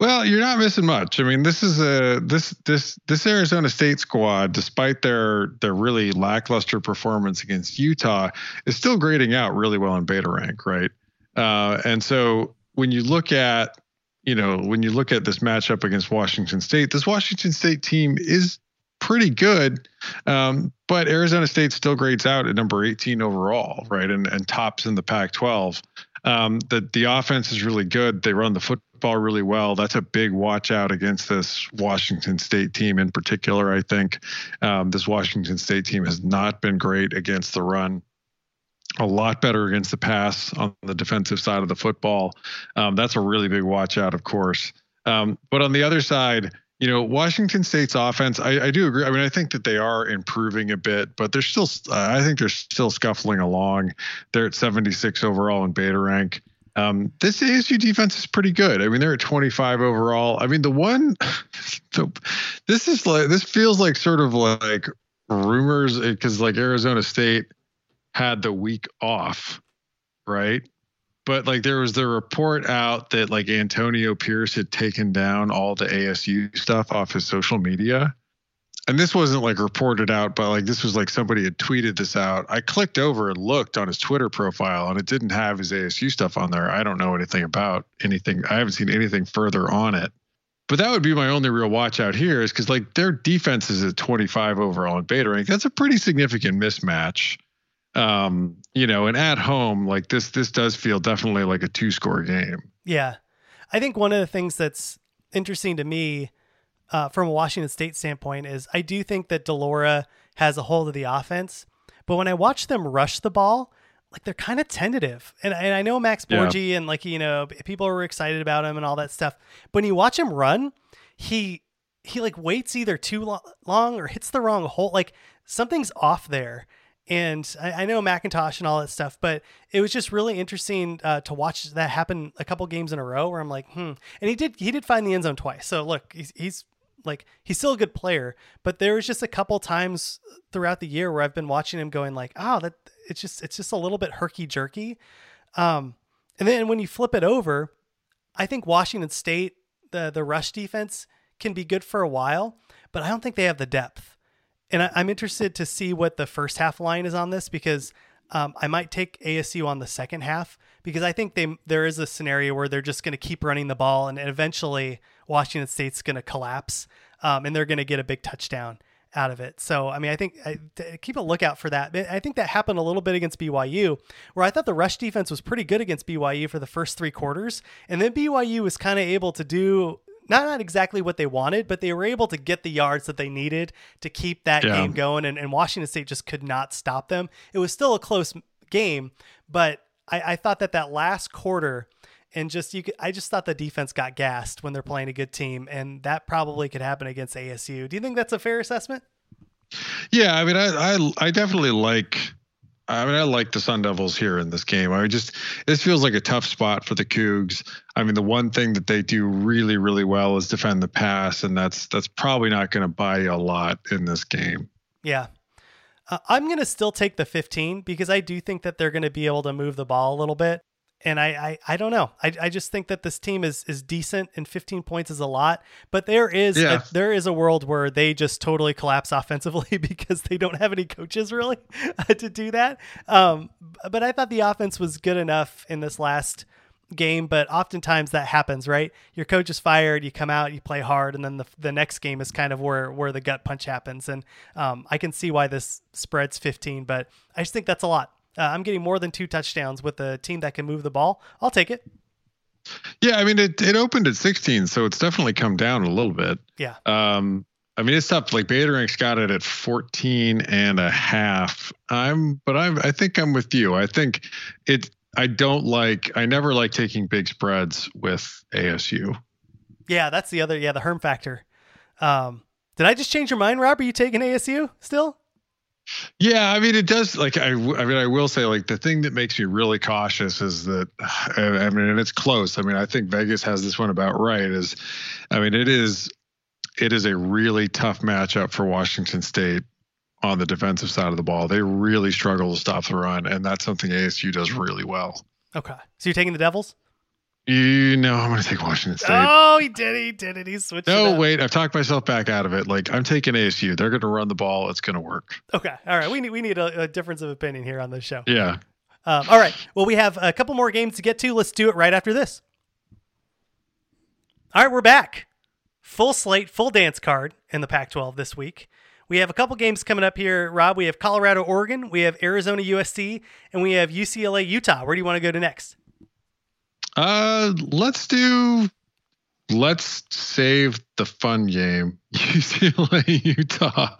Well, you're not missing much. I mean, this is a this this this Arizona State squad, despite their their really lackluster performance against Utah, is still grading out really well in beta rank, right? Uh, and so when you look at you know when you look at this matchup against Washington State, this Washington State team is pretty good, um, but Arizona State still grades out at number 18 overall, right? And and tops in the Pac-12. Um, the the offense is really good. They run the football really well. That's a big watch out against this Washington State team in particular. I think um, this Washington State team has not been great against the run. A lot better against the pass on the defensive side of the football. Um, that's a really big watch out, of course. Um, but on the other side, you know, Washington State's offense, I, I, do agree. I mean, I think that they are improving a bit, but they're still, uh, I think they're still scuffling along. They're at 76 overall in beta rank. Um, this ASU defense is pretty good. I mean, they're at 25 overall. I mean, the one, so this is like, this feels like sort of like rumors because like Arizona State had the week off, right? but like there was the report out that like Antonio Pierce had taken down all the ASU stuff off his social media. And this wasn't like reported out, but like this was like somebody had tweeted this out. I clicked over and looked on his Twitter profile and it didn't have his ASU stuff on there. I don't know anything about anything. I haven't seen anything further on it. But that would be my only real watch out here is because like their defense is at 25 overall in beta rank. That's a pretty significant mismatch um, you know, and at home, like this, this does feel definitely like a two score game. Yeah. I think one of the things that's interesting to me uh, from a Washington State standpoint is I do think that de Laura has a hold of the offense, but when I watch them rush the ball, like they're kind of tentative. And, and I know Max Borghi yeah. and like, you know, people are excited about him and all that stuff. But when you watch him run, he, he like waits either too long or hits the wrong hole. Like something's off there and I, I, know McIntosh and all that stuff, but it was just really interesting uh, to watch that happen a couple games in a row where I'm like, hmm. And he did he did find the end zone twice. So look, he's, he's like he's still a good player, but there was just a couple times throughout the year where I've been watching him going like, oh, that it's just it's just a little bit herky jerky. Um, and then when you flip it over, I think Washington State the the rush defense can be good for a while, but I don't think they have the depth and I, am interested to see what the first half line is on this because um, I might take ASU on the second half because I think they there is a scenario where they're just going to keep running the ball and eventually Washington State's going to collapse um, and they're going to get a big touchdown out of it. So I mean, I think I, keep a lookout for that. I think that happened a little bit against BYU, where I thought the rush defense was pretty good against BYU for the first three quarters, and then BYU was kind of able to do not not exactly what they wanted, but they were able to get the yards that they needed to keep that yeah. game going. And, and, Washington State just could not stop them. It was still a close game, but I, I thought that that last quarter and just you could, I just thought the defense got gassed when they're playing a good team, and that probably could happen against ASU. Do you think that's a fair assessment? Yeah, I mean, I I, I definitely like I mean, I like the Sun Devils here in this game. I just this feels like a tough spot for the Cougs. I mean, the one thing that they do really, really well is defend the pass, and that's that's probably not going to buy you a lot in this game. Yeah, uh, I'm going to still take the 15 because I do think that they're going to be able to move the ball a little bit and I, I, I don't know. I, I just think that this team is is decent, and 15 points is a lot. But there is yeah. a, there is a world where they just totally collapse offensively because they don't have any coaches really to do that. Um, but I thought the offense was good enough in this last game. But oftentimes that happens, right? Your coach is fired, you come out, you play hard, and then the the next game is kind of where where the gut punch happens. And um, I can see why this spreads 15, but I just think that's a lot. Uh, I'm getting more than two touchdowns with a team that can move the ball. I'll take it. Yeah, I mean it it opened at 16, so it's definitely come down a little bit. Yeah. Um, I mean it's tough. Like Rank's got it at 14 and a half. I'm, but I'm I think I'm with you. I think it. I don't like. I never like taking big spreads with ASU. Yeah, that's the other. Yeah, the Herm factor. Um, did I just change your mind, Rob? Are you taking ASU still? Yeah, I mean, it does. Like, I, I mean, I will say, like, the thing that makes me really cautious is that, I mean, and it's close. I mean, I think Vegas has this one about right. Is, I mean, it is, it is a really tough matchup for Washington State on the defensive side of the ball. They really struggle to stop the run, and that's something ASU does really well. Okay. So you're taking the Devils? You know, I'm going to take Washington State. Oh, he did it. He did it. He switched. it no, wait. I've talked myself back out of it. Like I'm taking ASU. They're going to run the ball. It's going to work. Okay. All right. We need we need a, a difference of opinion here on this show. Yeah. Um, all right. Well, we have a couple more games to get to. Let's do it right after this. All right, we're back. Full slate, full dance card in the Pac 12 this week. We have a couple games coming up here, Rob. We have Colorado, Oregon, we have Arizona, USC, and we have UCLA, Utah. Where do you want to go to next? Uh, let's do. Let's save the fun game, UCLA, Utah,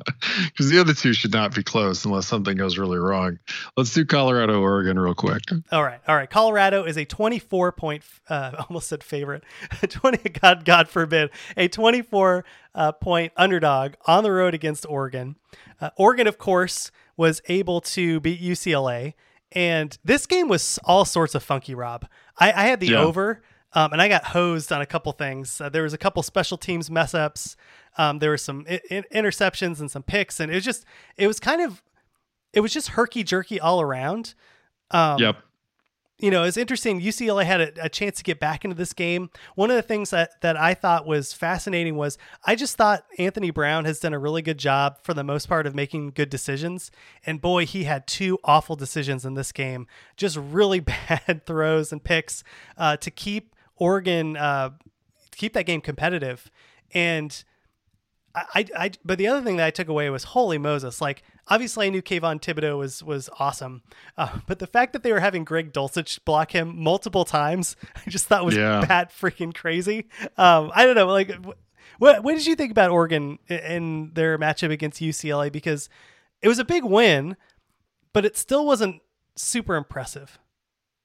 because the other two should not be close unless something goes really wrong. Let's do Colorado, Oregon, real quick. All right, all right. Colorado is a 24 point, uh, almost said favorite, 20. God, God forbid, a 24 uh, point underdog on the road against Oregon. Uh, Oregon, of course, was able to beat UCLA, and this game was all sorts of funky. Rob, I, I had the Yeah. over. Um, and I got hosed on a couple things. Uh, there was a couple special teams mess ups. Um, there were some I- I- interceptions and some picks, and it was just it was kind of it was just herky jerky all around. Um, Yep. You know, it's interesting. UCLA had a, a chance to get back into this game. One of the things that, that I thought was fascinating was I just thought Anthony Brown has done a really good job for the most part of making good decisions. And boy, he had two awful decisions in this game, just really bad throws and picks uh, to keep Oregon, uh, keep that game competitive. And I, I, I, but the other thing that I took away was holy Moses. Like, obviously, I knew Kayvon Thibodeaux was was awesome, uh, but the fact that they were having Greg Dulcich block him multiple times, I just thought was Yeah. bat freaking crazy. Um, I don't know, like, what what did you think about Oregon in their matchup against UCLA? Because it was a big win, but it still wasn't super impressive.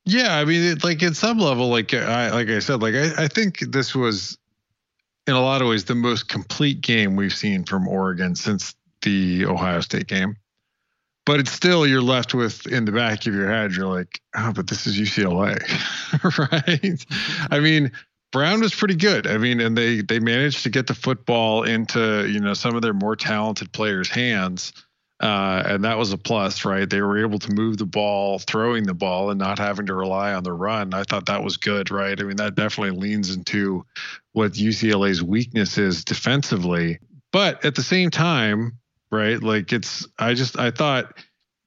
Yeah, I mean, it, like at some level, like I like I said, like I, I think this was in a lot of ways the most complete game we've seen from Oregon since the Ohio State game. But it's still you're left with in the back of your head, you're like, oh, but this is UCLA, right? I mean, Brown was pretty good. I mean, and they they managed to get the football into you know some of their more talented players' hands. Uh, and that was a plus, right? They were able to move the ball, throwing the ball, and not having to rely on the run. I thought that was good, right? I mean, that definitely leans into what UCLA's weakness is defensively. But at the same time, right? Like it's, I just, I thought,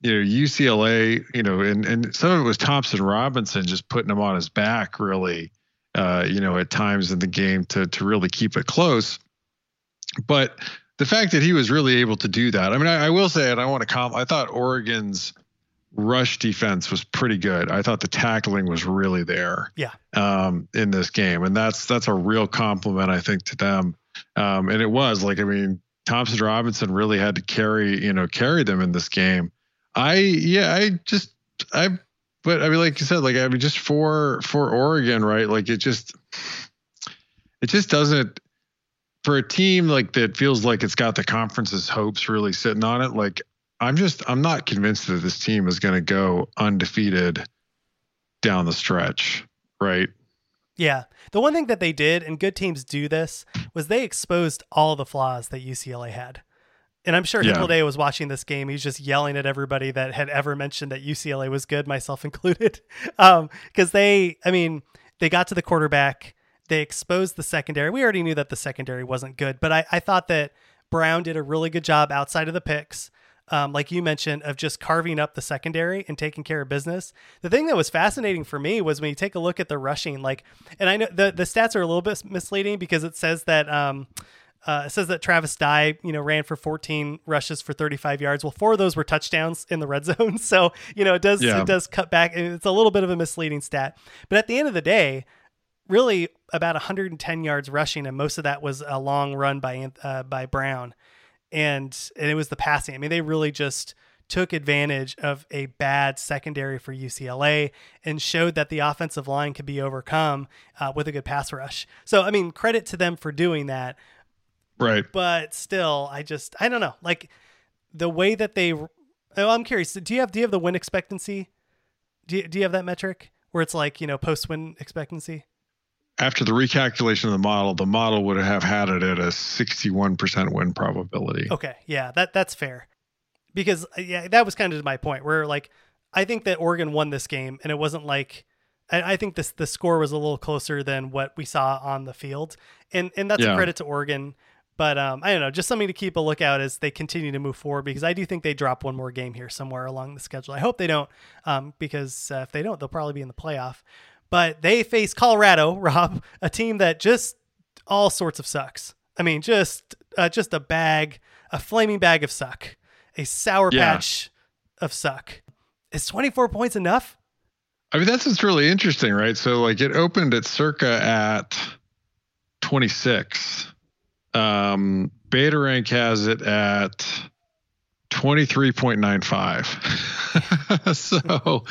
you know, UCLA, you know, and and some of it was Thompson Robinson just putting him on his back, really, uh, you know, at times in the game to to really keep it close. But the fact that he was really able to do that, I mean, I, I will say, and I want to comp, I thought Oregon's rush defense was pretty good. I thought the tackling was really there Yeah. um, in this game, and that's that's a real compliment, I think, to them. Um, and it was like, I mean, Thompson Robinson really had to carry, you know, carry them in this game. I, yeah, I just, I, but I mean, like you said, like I mean, just for for Oregon, right? Like it just, it just doesn't for a team like that feels like it's got the conference's hopes really sitting on it. Like I'm just, I'm not convinced that this team is going to go undefeated down the stretch, right? Yeah. The one thing that they did, and good teams do this, was they exposed all the flaws that UCLA had. And I'm sure Yeah. Hickelday was watching this game. He's just yelling at everybody that had ever mentioned that UCLA was good, myself included. Um, because they, I mean, they got to the quarterback, they exposed the secondary. We already knew that the secondary wasn't good, but I, I thought that Brown did a really good job outside of the picks. Um, like you mentioned, of just carving up the secondary and taking care of business. The thing that was fascinating for me was when you take a look at the rushing, like, and I know the the stats are a little bit misleading because it says that um, uh, it says that Travis Dye, you know, ran for 14 rushes for 35 yards. Well, four of those were touchdowns in the red zone, so you know it does Yeah. it does cut back. and It's a little bit of a misleading stat, but at the end of the day, really about 110 yards rushing, and most of that was a long run by uh, by Brown, and and it was the passing. I mean, they really just took advantage of a bad secondary for UCLA and showed that the offensive line could be overcome uh, with a good pass rush. So, I mean, credit to them for doing that. Right. But still, I just I don't know, like the way that they. Oh, I'm curious. Do you have do you have the win expectancy? Do you, do you have that metric where it's like you know post win expectancy? After the recalculation of the model, the model would have had it at a 61% win probability. Okay, yeah, that that's fair. because uh, yeah, that was kind of my point. Where like I think that Oregon won this game, and it wasn't like I, I think this the score was a little closer than what we saw on the field, and and that's Yeah. a credit to Oregon. But um, I don't know, just something to keep a lookout as they continue to move forward because I do think they drop one more game here somewhere along the schedule. I hope they don't, um, because uh, if they don't, they'll probably be in the playoff. But they face Colorado, Rob, a team that just all sorts of sucks. I mean, just uh, just a bag, a flaming bag of suck, a sour Yeah. patch of suck. Is 24 points enough? I mean, that's what's really interesting, right? So, like, it opened at circa at 26. Um, Beta Rank has it at 23.95. so,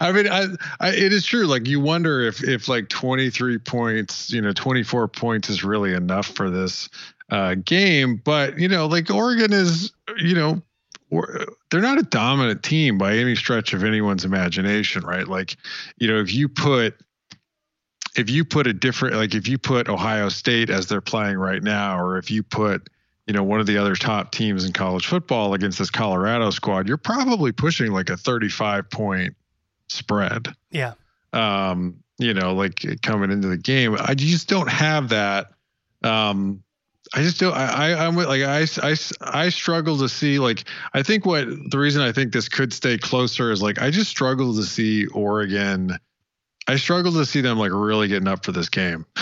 I mean, I, I, it is true. Like, you wonder if, if like 23 points, you know, 24 points is really enough for this uh, game. But, you know, like, Oregon is, you know, they're not a dominant team by any stretch of anyone's imagination, right? Like, you know, if you put if you put a different like if you put Ohio State as they're playing right now, or if you put you know one of the other top teams in college football against this Colorado squad, you're probably pushing like a 35 point spread. Yeah. Um, you know, like coming into the game, I just don't have that. Um, I just don't. I, I I'm like I, I I struggle to see like I think what the reason I think this could stay closer is like I just struggle to see Oregon. I struggle to see them like really getting up for this game.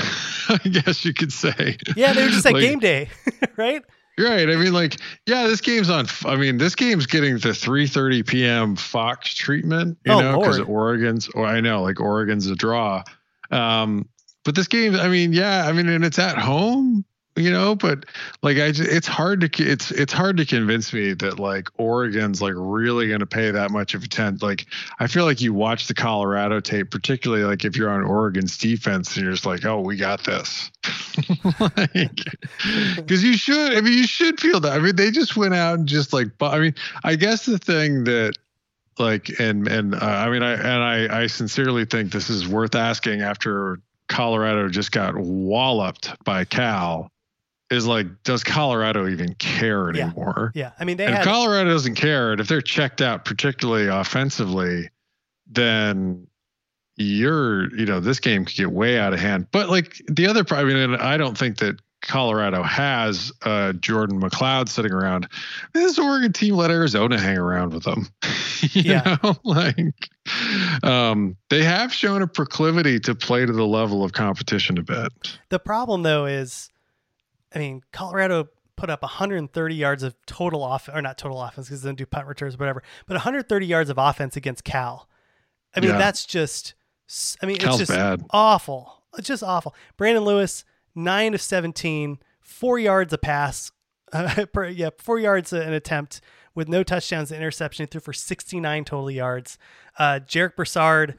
I guess you could say. Yeah, they were just at Like, game day, right? Right. I mean, like, yeah, this game's on. I mean, this game's getting the 3:30 p.m. Fox treatment. You Oh, know, because Oregon's. Or I know, like, Oregon's a draw. Um, but this game, I mean, yeah, I mean, and it's at home. You know, but like I, just, it's hard to it's it's hard to convince me that like Oregon's like really going to pay that much of attention. Like I feel like you watch the Colorado tape, particularly like if you're on Oregon's defense and you're just like, oh, we got this. because you should i mean you should feel that i mean they just went out and just like i mean i guess the thing that like and and uh, i mean i and i i sincerely think this is worth asking after colorado just got walloped by cal is like does colorado even care anymore Yeah. I mean, they and if Colorado doesn't care, and if they're checked out, particularly offensively, then you're, you know, this game could get way out of hand. But like the other, I mean, and I don't think that Colorado has uh, Jordan McCloud sitting around. This Oregon team let Arizona hang around with them. you Yeah. know, like um, they have shown a proclivity to play to the level of competition a bit. The problem though is, I mean, Colorado put up 130 yards of total off or not total offense because they didn't do punt returns, or whatever, but 130 yards of offense against Cal. I mean, Yeah. that's just, I mean, Cal's it's just bad. awful. It's just awful. Brendon Lewis, nine of 17, four yards a pass, uh, per, yeah, four yards an attempt with no touchdowns, and interception. He threw for 69 total yards. Uh, Jarek Broussard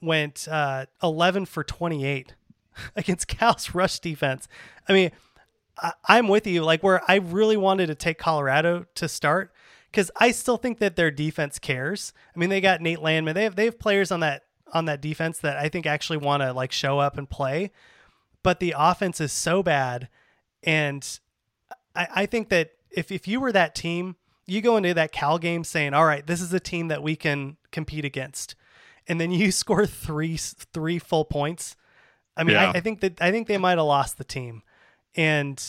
went uh, 11 for 28 against Cal's rush defense. I mean, I, I'm with you. Like where I really wanted to take Colorado to start because I still think that their defense cares. I mean, they got Nate Landman. They have they have players on that on that defense that I think actually want to like show up and play. But the offense is so bad, and I, I think that if if you were that team, you go into that Cal game saying, "All right, this is a team that we can compete against," and then you score three three full points. I mean, Yeah. I, I think that I think they might have lost the team, and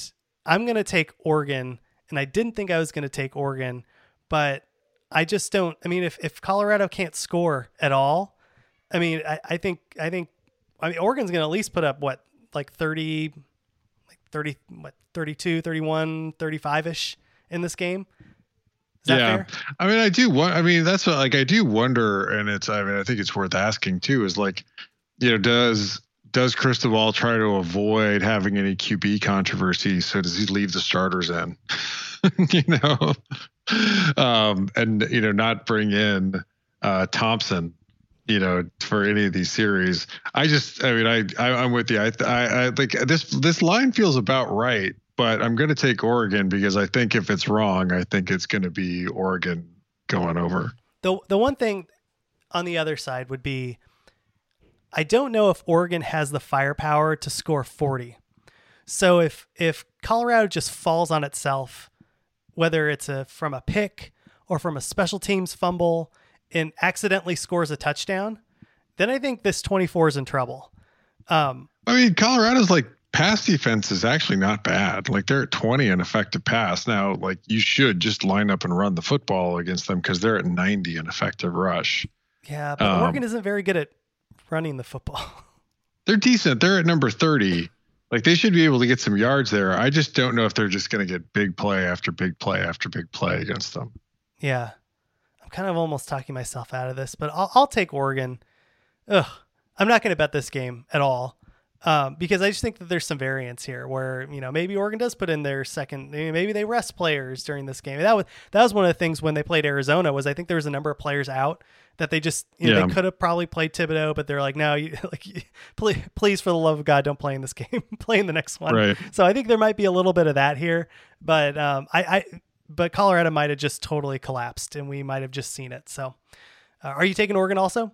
I'm gonna take Oregon. And I didn't think I was gonna take Oregon, but I just don't. I mean, if if Colorado can't score at all, I mean, I, I think I think I mean Oregon's gonna at least put up what like 30 like 30 what 32 31 35ish in this game is that yeah. fair I mean, I do. wa- I mean, that's what, like I do wonder, and it's. I mean, I think it's worth asking too. Is like, you know, does does Cristobal try to avoid having any QB controversy? So does he leave the starters in? you know, um, and you know, not bring in uh, Thompson. You know, for any of these series, I just. I mean, I, I I'm with you. I I, I think this this line feels about right. But I'm going to take Oregon because I think if it's wrong, I think it's going to be Oregon going over. the the one thing on the other side would be I don't know if Oregon has the firepower to score 40. So if if Colorado just falls on itself, whether it's a from a pick or from a special teams fumble and accidentally scores a touchdown, then I think this 24 is in trouble. Um, I mean, Colorado's like pass defense is actually not bad. Like they're at 20 in effective pass. Now, like you should just line up and run the football against them because they're at 90 in effective rush. Yeah, but um, Oregon isn't very good at running the football. They're decent. They're at number 30. Like they should be able to get some yards there. I just don't know if they're just going to get big play after big play after big play against them. Yeah. I'm kind of almost talking myself out of this, but I'll, I'll take Oregon. Ugh. I'm not going to bet this game at all um, because I just think that there's some variance here where you know maybe Oregon does put in their second, maybe they rest players during this game. That was that was one of the things when they played Arizona was I think there was a number of players out that they just you know, yeah. they could have probably played Thibodeaux, but they're like no, you like please, please for the love of God don't play in this game, play in the next one. Right. So I think there might be a little bit of that here, but um, I, I but Colorado might have just totally collapsed and we might have just seen it. So uh, are you taking Oregon also?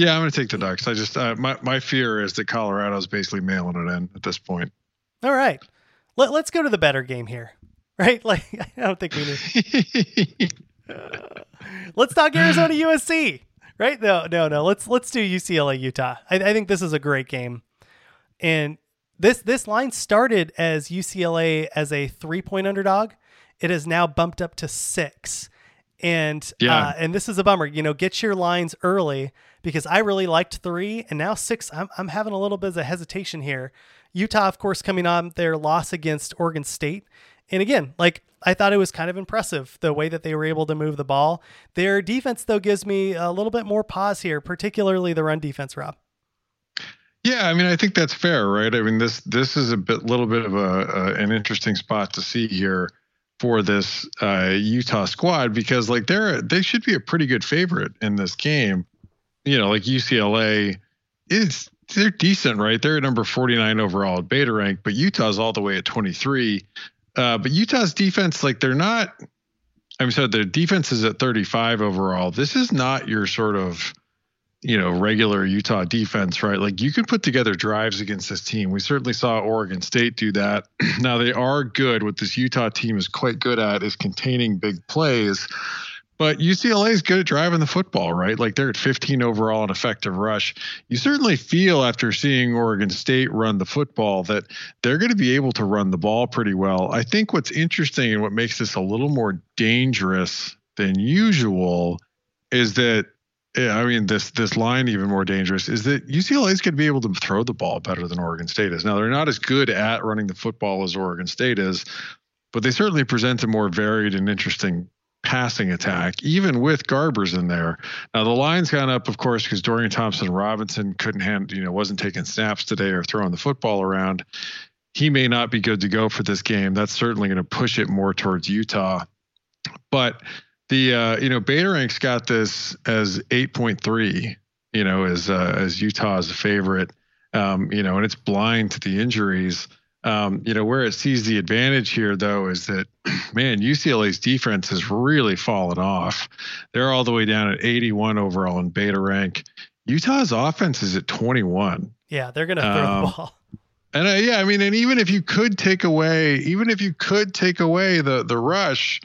Yeah, I'm going to take the Ducks. I just uh, my my fear is that Colorado's basically mailing it in at this point. All right, Let, let's go to the better game here, right? Like I don't think we need. uh, let's talk Arizona USC, right? No, no, no. Let's let's do UCLA Utah. I, I think this is a great game, and this this line started as UCLA as a three point underdog. It has now bumped up to six, and yeah. Uh, and this is a bummer. You know, get your lines early because I really liked three and now six. I'm, I'm having a little bit of a hesitation here. Utah, of course, coming on their loss against Oregon State. And again, like I thought it was kind of impressive the way that they were able to move the ball. Their defense, though, gives me a little bit more pause here, particularly the run defense, Rob. Yeah, I mean, I think that's fair, right? I mean, this this is a bit, little bit of a, a an interesting spot to see here for this uh, Utah squad because, like, they're they should be a pretty good favorite in this game you know, like UCLA is they're decent, right? They're at number 49 overall at beta rank, but Utah's all the way at 23. Uh, but Utah's defense, like they're not. I'm sorry, their defense is at 35 overall. This is not your sort of, you know, regular Utah defense, right? Like you can put together drives against this team. We certainly saw Oregon State do that. now they are good. What this Utah team is quite good at is containing big plays. But UCLA is good at driving the football, right? Like they're at 15 overall in effective rush. You certainly feel after seeing Oregon State run the football that they're going to be able to run the ball pretty well. I think what's interesting and what makes this a little more dangerous than usual is that I mean this this line even more dangerous is that UCLA is going to be able to throw the ball better than Oregon State is. Now they're not as good at running the football as Oregon State is, but they certainly present a more varied and interesting passing attack, even with Garbers in there. Now the line's gone up, of course, because Dorian Thompson Robinson couldn't hand, you know, wasn't taking snaps today or throwing the football around. He may not be good to go for this game. That's certainly going to push it more towards Utah. But the uh, you know Beta Rank's got this as 8.3, you know, as uh, as Utah as a favorite. Um, you know, and it's blind to the injuries. Um, you know, where it sees the advantage here, though, is that, man, UCLA's defense has really fallen off. They're all the way down at 81 overall in beta rank. Utah's offense is at 21. Yeah, they're going to throw um, the ball. And uh, yeah, I mean, and even if you could take away, even if you could take away the the rush,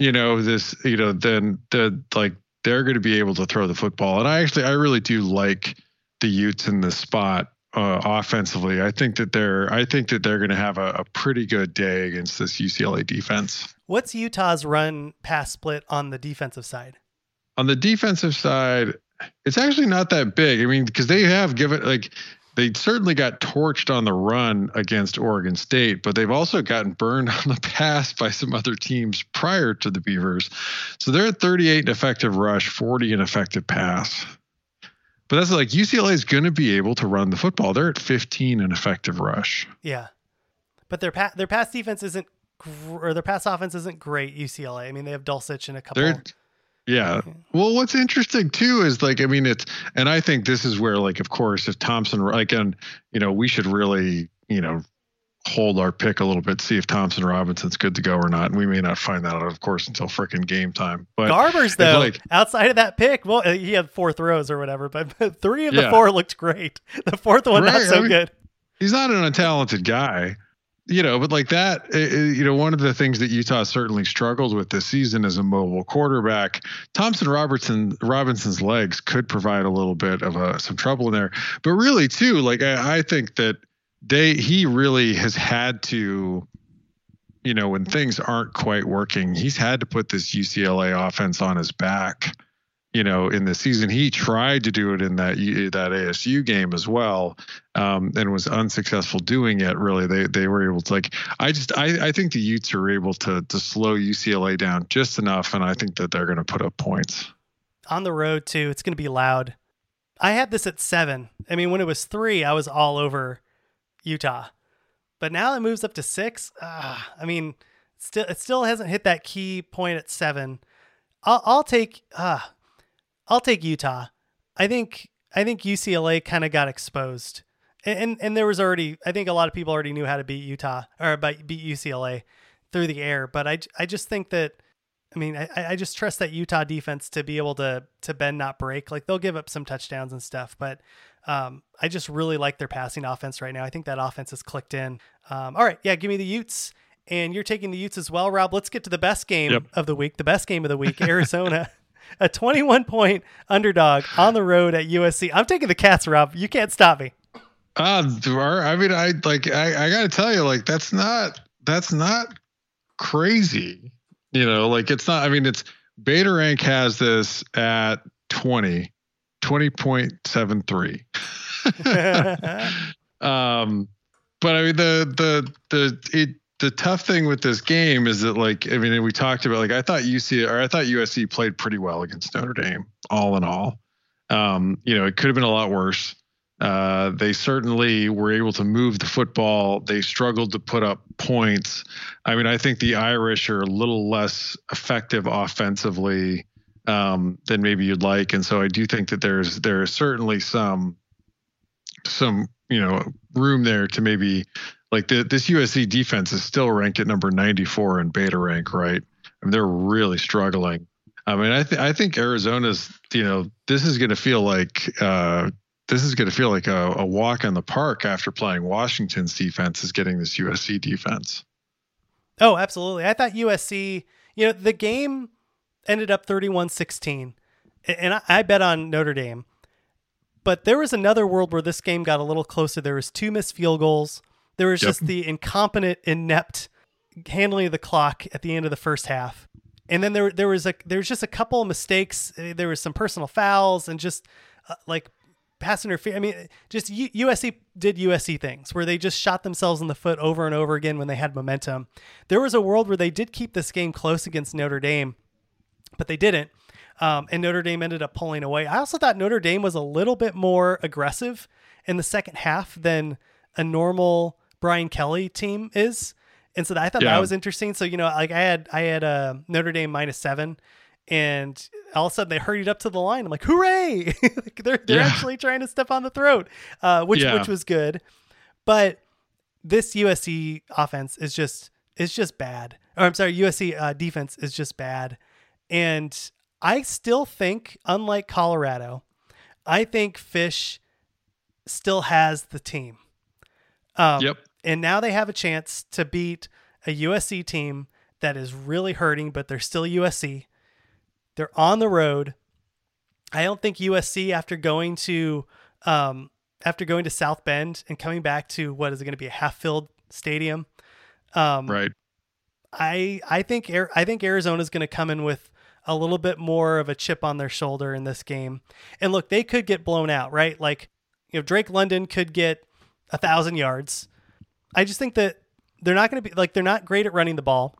you know, this, you know, then the like they're going to be able to throw the football. And I actually, I really do like the Utes in this spot uh, offensively. I think that they're I think that they're going to have a, a, pretty good day against this UCLA defense. What's Utah's run pass split on the defensive side? On the defensive side, it's actually not that big. I mean, because they have given like they certainly got torched on the run against Oregon State, but they've also gotten burned on the pass by some other teams prior to the Beavers. So they're at 38 in effective rush, 40 in effective pass. But that's like UCLA is going to be able to run the football. They're at 15 in effective rush. Yeah, but their pa- their pass defense isn't gr- or their pass offense isn't great. UCLA. I mean, they have Dulcich and a couple. They're, yeah. Well, what's interesting too is like I mean it's and I think this is where like of course if Thompson like and you know we should really you know hold our pick a little bit, see if Thompson Robinson's good to go or not. And we may not find that out, of course, until freaking game time. But Garbers, though, like, outside of that pick, well, uh, he had four throws or whatever, but, but three of the yeah. four looked great. The fourth one, right, not so I mean, good. He's not an untalented guy. You know, but like that, you know, one of the things that Utah certainly struggled with this season as a mobile quarterback, Thompson Robertson Robinson's legs could provide a little bit of a, some trouble in there. But really, too, like I, I think that they he really has had to, you know, when things aren't quite working, he's had to put this UCLA offense on his back you know, in the season. He tried to do it in that that ASU game as well, um, and was unsuccessful doing it. Really, they they were able to like. I just I I think the Utes are able to to slow UCLA down just enough, and I think that they're going to put up points. On the road too, it's going to be loud. I had this at seven. I mean, when it was three, I was all over Utah, but now it moves up to six. Uh, I mean, still it still hasn't hit that key point at seven. I'll, I'll take. Uh, I'll take Utah. I think I think UCLA kind of got exposed, and, and, and there was already I think a lot of people already knew how to beat Utah or beat UCLA through the air, but I I just think that. I mean, I, I just trust that Utah defense to be able to to bend not break. Like they'll give up some touchdowns and stuff, but um, I just really like their passing offense right now. I think that offense has clicked in. Um, all right, yeah, give me the Utes, and you're taking the Utes as well, Rob. Let's get to the best game yep. of the week. The best game of the week, Arizona a 21 point underdog on the road at USC. I'm taking the Cats, Rob. You can't stop me. Uh, I mean, I like, I, I got to tell you, like, that's not, that's not crazy. You know, like, it's not, I mean, it's Beta Rank has this at 20, 20.73. um, but I mean, the, the, the, it, the tough thing with this game is that like I mean we talked about like I thought UC or I thought USC played pretty well against Notre Dame all in all. Um, you know, it could have been a lot worse. Uh, they certainly were able to move the football. They struggled to put up points. I mean, I think the Irish are a little less effective offensively um, than maybe you'd like, and so I do think that there's there is certainly some some you know room there to maybe like the, this USC defense is still ranked at number 94 in beta rank, right? I mean, they're really struggling. I mean, I, th- I think Arizona's, you know, this is going to feel like uh, this is going to feel like a, a, walk in the park after playing Washington's defense is getting this USC defense. Oh, absolutely. I thought USC, you know, the game ended up 31 16, and I, I bet on Notre Dame. But there was another world where this game got a little closer. There was two missed field goals. There was yep. just the incompetent, inept handling of the clock at the end of the first half. And then there there was a there was just a couple of mistakes. There was some personal fouls and just uh, like pass interference. I mean, just U- USC did USC things where they just shot themselves in the foot over and over again when they had momentum. There was a world where they did keep this game close against Notre Dame, but they didn't. Um, and Notre Dame ended up pulling away. I also thought Notre Dame was a little bit more aggressive in the second half than a normal Brian Kelly team is. And so I thought yeah. that was interesting. So, you know, like I had, I had a uh, Notre Dame minus seven and all of a sudden they hurried up to the line. I'm like, hooray. they're, they're yeah. actually trying to step on the throat, uh, which, yeah. which was good. But this USC offense is just, is just bad. Or I'm sorry, USC uh, defense is just bad. And I still think, unlike Colorado, I think Fisch still has the team. Um, yep. And now they have a chance to beat a USC team that is really hurting, but they're still USC. They're on the road. I don't think USC after going to um, after going to South Bend and coming back to what is it going to be a half filled stadium. Um, right. I I think I think Arizona is going to come in with a little bit more of a chip on their shoulder in this game. And look, they could get blown out, right? Like you know Drake London could get a thousand yards. I just think that they're not going to be like they're not great at running the ball.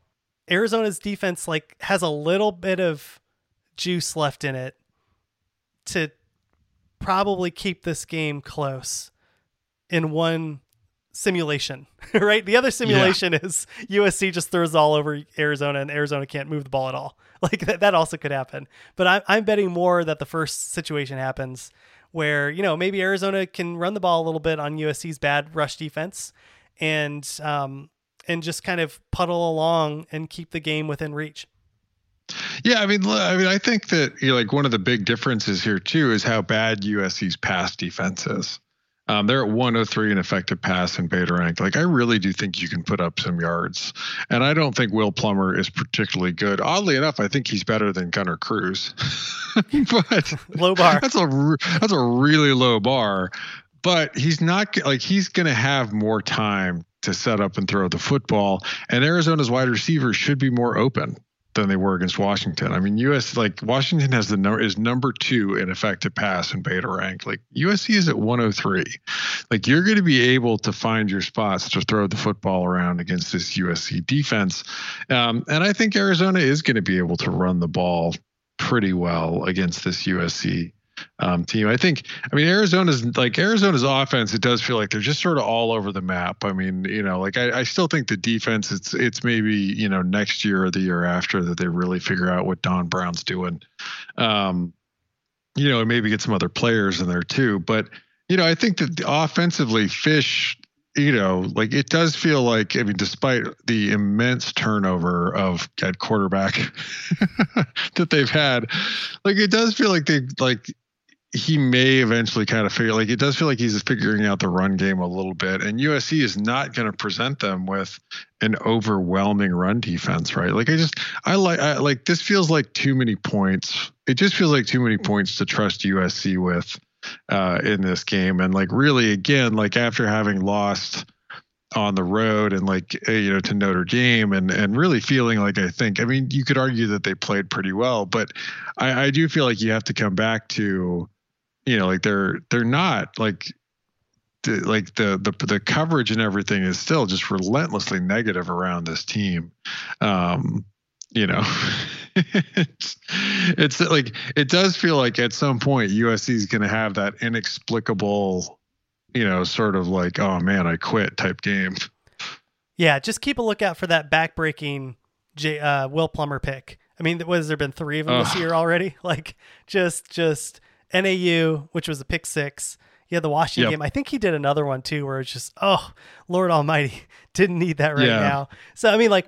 Arizona's defense like has a little bit of juice left in it to probably keep this game close in one simulation, right? The other simulation yeah. is USC just throws all over Arizona and Arizona can't move the ball at all. Like that, that also could happen. But I'm, I'm betting more that the first situation happens where, you know, maybe Arizona can run the ball a little bit on USC's bad rush defense and um, and just kind of puddle along and keep the game within reach. Yeah, I mean, I mean, I think that you know, like one of the big differences here too is how bad USC's pass defense is. Um, they're at 103 in effective pass and beta rank. Like I really do think you can put up some yards, and I don't think Will Plummer is particularly good. Oddly enough, I think he's better than Gunnar Cruz, but low bar. That's a that's a really low bar, but he's not like he's going to have more time to set up and throw the football, and Arizona's wide receivers should be more open than they were against Washington. I mean, US like Washington has the number is number two in effective pass and beta rank. Like USC is at 103. Like you're going to be able to find your spots to throw the football around against this USC defense, um, and I think Arizona is going to be able to run the ball pretty well against this USC um, team. I think, I mean, Arizona's like Arizona's offense. It does feel like they're just sort of all over the map. I mean, you know, like I, I still think the defense. It's it's maybe you know next year or the year after that they really figure out what Don Brown's doing. Um, you know, and maybe get some other players in there too. But you know, I think that offensively, Fisch you know, like it does feel like, I mean, despite the immense turnover of at quarterback that they've had, like it does feel like they like he may eventually kind of figure like it does feel like he's figuring out the run game a little bit. And USC is not going to present them with an overwhelming run defense right? Like I just I like I like this feels like too many points. It just feels like too many points to trust USC with uh in this game. And like really again like after having lost on the road and like eh, you know to Notre Dame and and really feeling like I think I mean you could argue that they played pretty well but I, I do feel like you have to come back to you know like they're they're not like the, like the, the the coverage and everything is still just relentlessly negative around this team. Um you know it's, it's like it does feel like at some point USC is going to have that inexplicable you know sort of like oh man I quit type game. Yeah just keep a lookout for that backbreaking J, uh, Will Plummer pick. I mean what has there been three of them this year already? Like just just NAU, which was a pick six. Had the Washington yep. game. I think he did another one too, where it's just, oh, Lord Almighty, didn't need that right yeah. now. So I mean, like,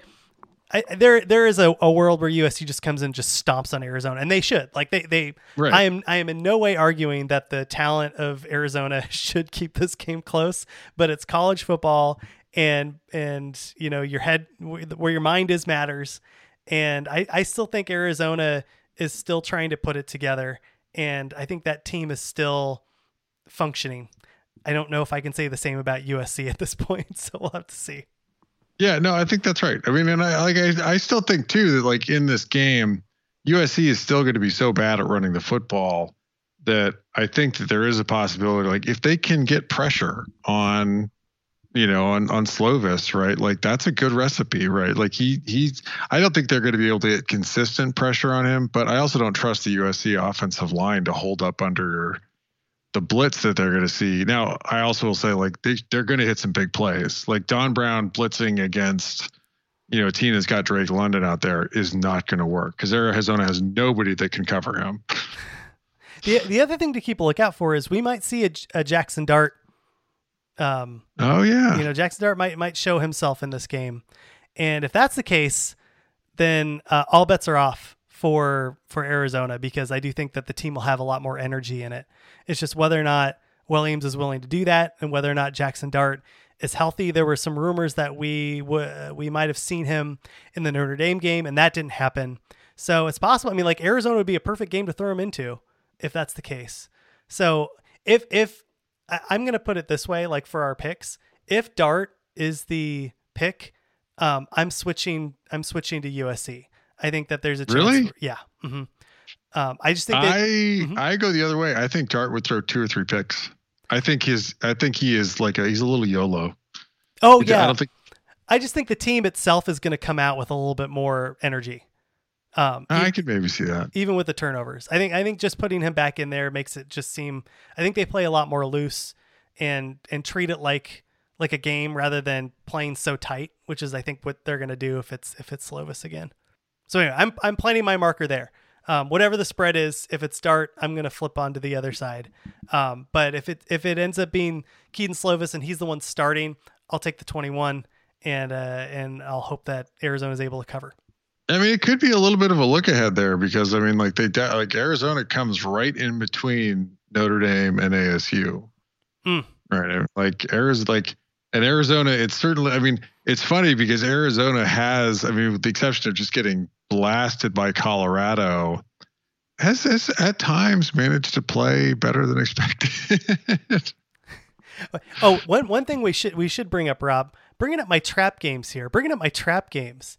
I, there there is a, a world where USC just comes in and just stomps on Arizona, and they should. Like they they. Right. I am I am in no way arguing that the talent of Arizona should keep this game close, but it's college football, and and you know your head where your mind is matters, and I I still think Arizona is still trying to put it together and I think that team is still functioning. I don't know if I can say the same about USC at this point, so we'll have to see. Yeah, no, I think that's right. I mean, and I like I, I still think too that like in this game, USC is still going to be so bad at running the football that I think that there is a possibility like if they can get pressure on you know, on on Slovis, right? Like that's a good recipe, right? Like he he's I don't think they're going to be able to get consistent pressure on him, but I also don't trust the USC offensive line to hold up under the blitz that they're going to see. Now, I also will say like they they're going to hit some big plays. Like Don Brown blitzing against you know, Tina's got Drake London out there is not going to work because Arizona has nobody that can cover him. the the other thing to keep a lookout for is we might see a, a Jackson Dart um, oh yeah, you know Jackson Dart might might show himself in this game, and if that's the case, then uh, all bets are off for for Arizona because I do think that the team will have a lot more energy in it. It's just whether or not Williams is willing to do that, and whether or not Jackson Dart is healthy. There were some rumors that we w- we might have seen him in the Notre Dame game, and that didn't happen. So it's possible. I mean, like Arizona would be a perfect game to throw him into if that's the case. So if if I, am going to put it this way like for our picks, if Dart is the pick, um, I'm switching. I'm switching to USC. I think that there's a chance. Really? For, yeah. Mm-hmm. Um, I just think I mm-hmm. I go the other way. I think Dart would throw two or three picks. I think his I think he is like a, he's a little YOLO. Oh yeah. I don't think. I just think the team itself is going to come out with a little bit more energy. Um, I even, could maybe see that. Even with the turnovers, I think I think just putting him back in there makes it just seem. I think they play a lot more loose and and treat it like like a game rather than playing so tight, which is I think what they're gonna do if it's if it's Slovis again. So anyway, I'm I'm planting my marker there. Um, whatever the spread is, if it's Dart, I'm gonna flip onto the other side. Um, but if it if it ends up being Kedon Slovis and he's the one starting, I'll take the 21 and uh, and I'll hope that Arizona is able to cover. I mean, it could be a little bit of a look ahead there because I mean, like they like Arizona comes right in between Notre Dame and ASU, mm. Right. Like Arizona, like and Arizona, it's certainly. I mean, it's funny because Arizona has. I mean, with the exception of just getting blasted by Colorado, has, has at times managed to play better than expected. oh, one one thing we should we should bring up, Rob. Bringing up my trap games here. Bringing up my trap games.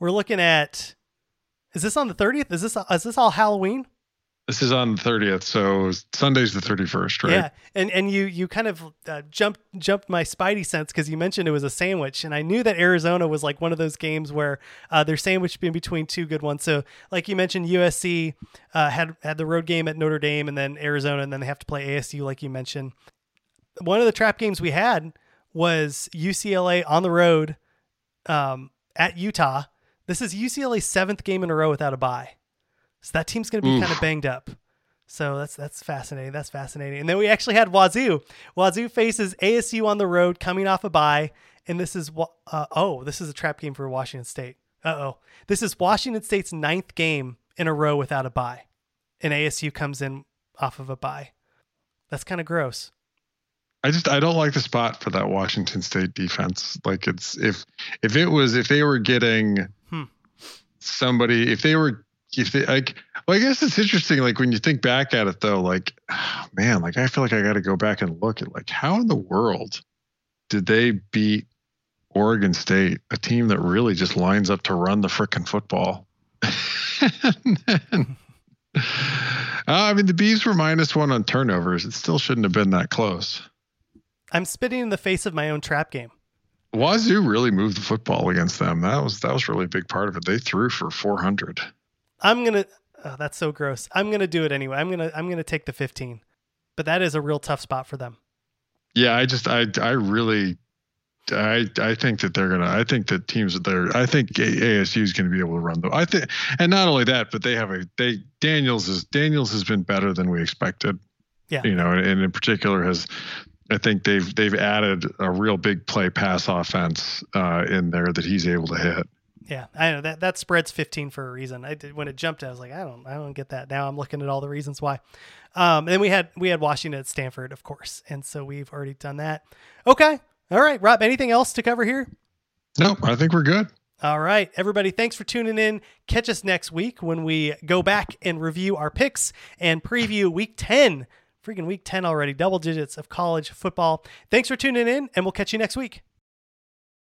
We're looking at. Is this on the thirtieth? Is this is this all Halloween? This is on the thirtieth, so Sunday's the thirty first, right? Yeah, and and you you kind of uh, jumped jumped my spidey sense because you mentioned it was a sandwich, and I knew that Arizona was like one of those games where uh, they're sandwiched in between two good ones. So like you mentioned, USC uh, had had the road game at Notre Dame, and then Arizona, and then they have to play ASU, like you mentioned. One of the trap games we had was UCLA on the road um, at Utah. This is UCLA's seventh game in a row without a bye. So that team's going to be kind of banged up. So that's that's fascinating. That's fascinating. And then we actually had Wazoo. Wazoo faces ASU on the road, coming off a bye, and this is uh, oh, this is a trap game for Washington State. Uh oh, this is Washington State's ninth game in a row without a bye, and ASU comes in off of a bye. That's kind of gross. I just I don't like the spot for that Washington State defense. Like it's if if it was if they were getting hmm. somebody if they were if they like well i guess it's interesting like when you think back at it though like oh, man like i feel like i got to go back and look at like how in the world did they beat oregon state a team that really just lines up to run the freaking football then, uh, i mean the bees were minus one on turnovers it still shouldn't have been that close i'm spitting in the face of my own trap game Wazoo really moved the football against them. That was that was really a big part of it. They threw for 400. I'm gonna. Oh, that's so gross. I'm gonna do it anyway. I'm gonna. I'm gonna take the 15, but that is a real tough spot for them. Yeah, I just. I. I really. I. I think that they're gonna. I think that teams that they're. I think ASU is gonna be able to run them. I think, and not only that, but they have a. They Daniels is Daniels has been better than we expected. Yeah. You know, and in particular has I think they've they've added a real big play pass offense uh, in there that he's able to hit. Yeah, I know that that spread's 15 for a reason. I did when it jumped, I was like, I don't, I don't get that. Now I'm looking at all the reasons why. Um, and then we had we had Washington at Stanford, of course, and so we've already done that. Okay, all right, Rob. Anything else to cover here? No, I think we're good. All right, everybody. Thanks for tuning in. Catch us next week when we go back and review our picks and preview Week 10. Freaking Week 10 already, double digits of college football. Thanks for tuning in, and we'll catch you next week.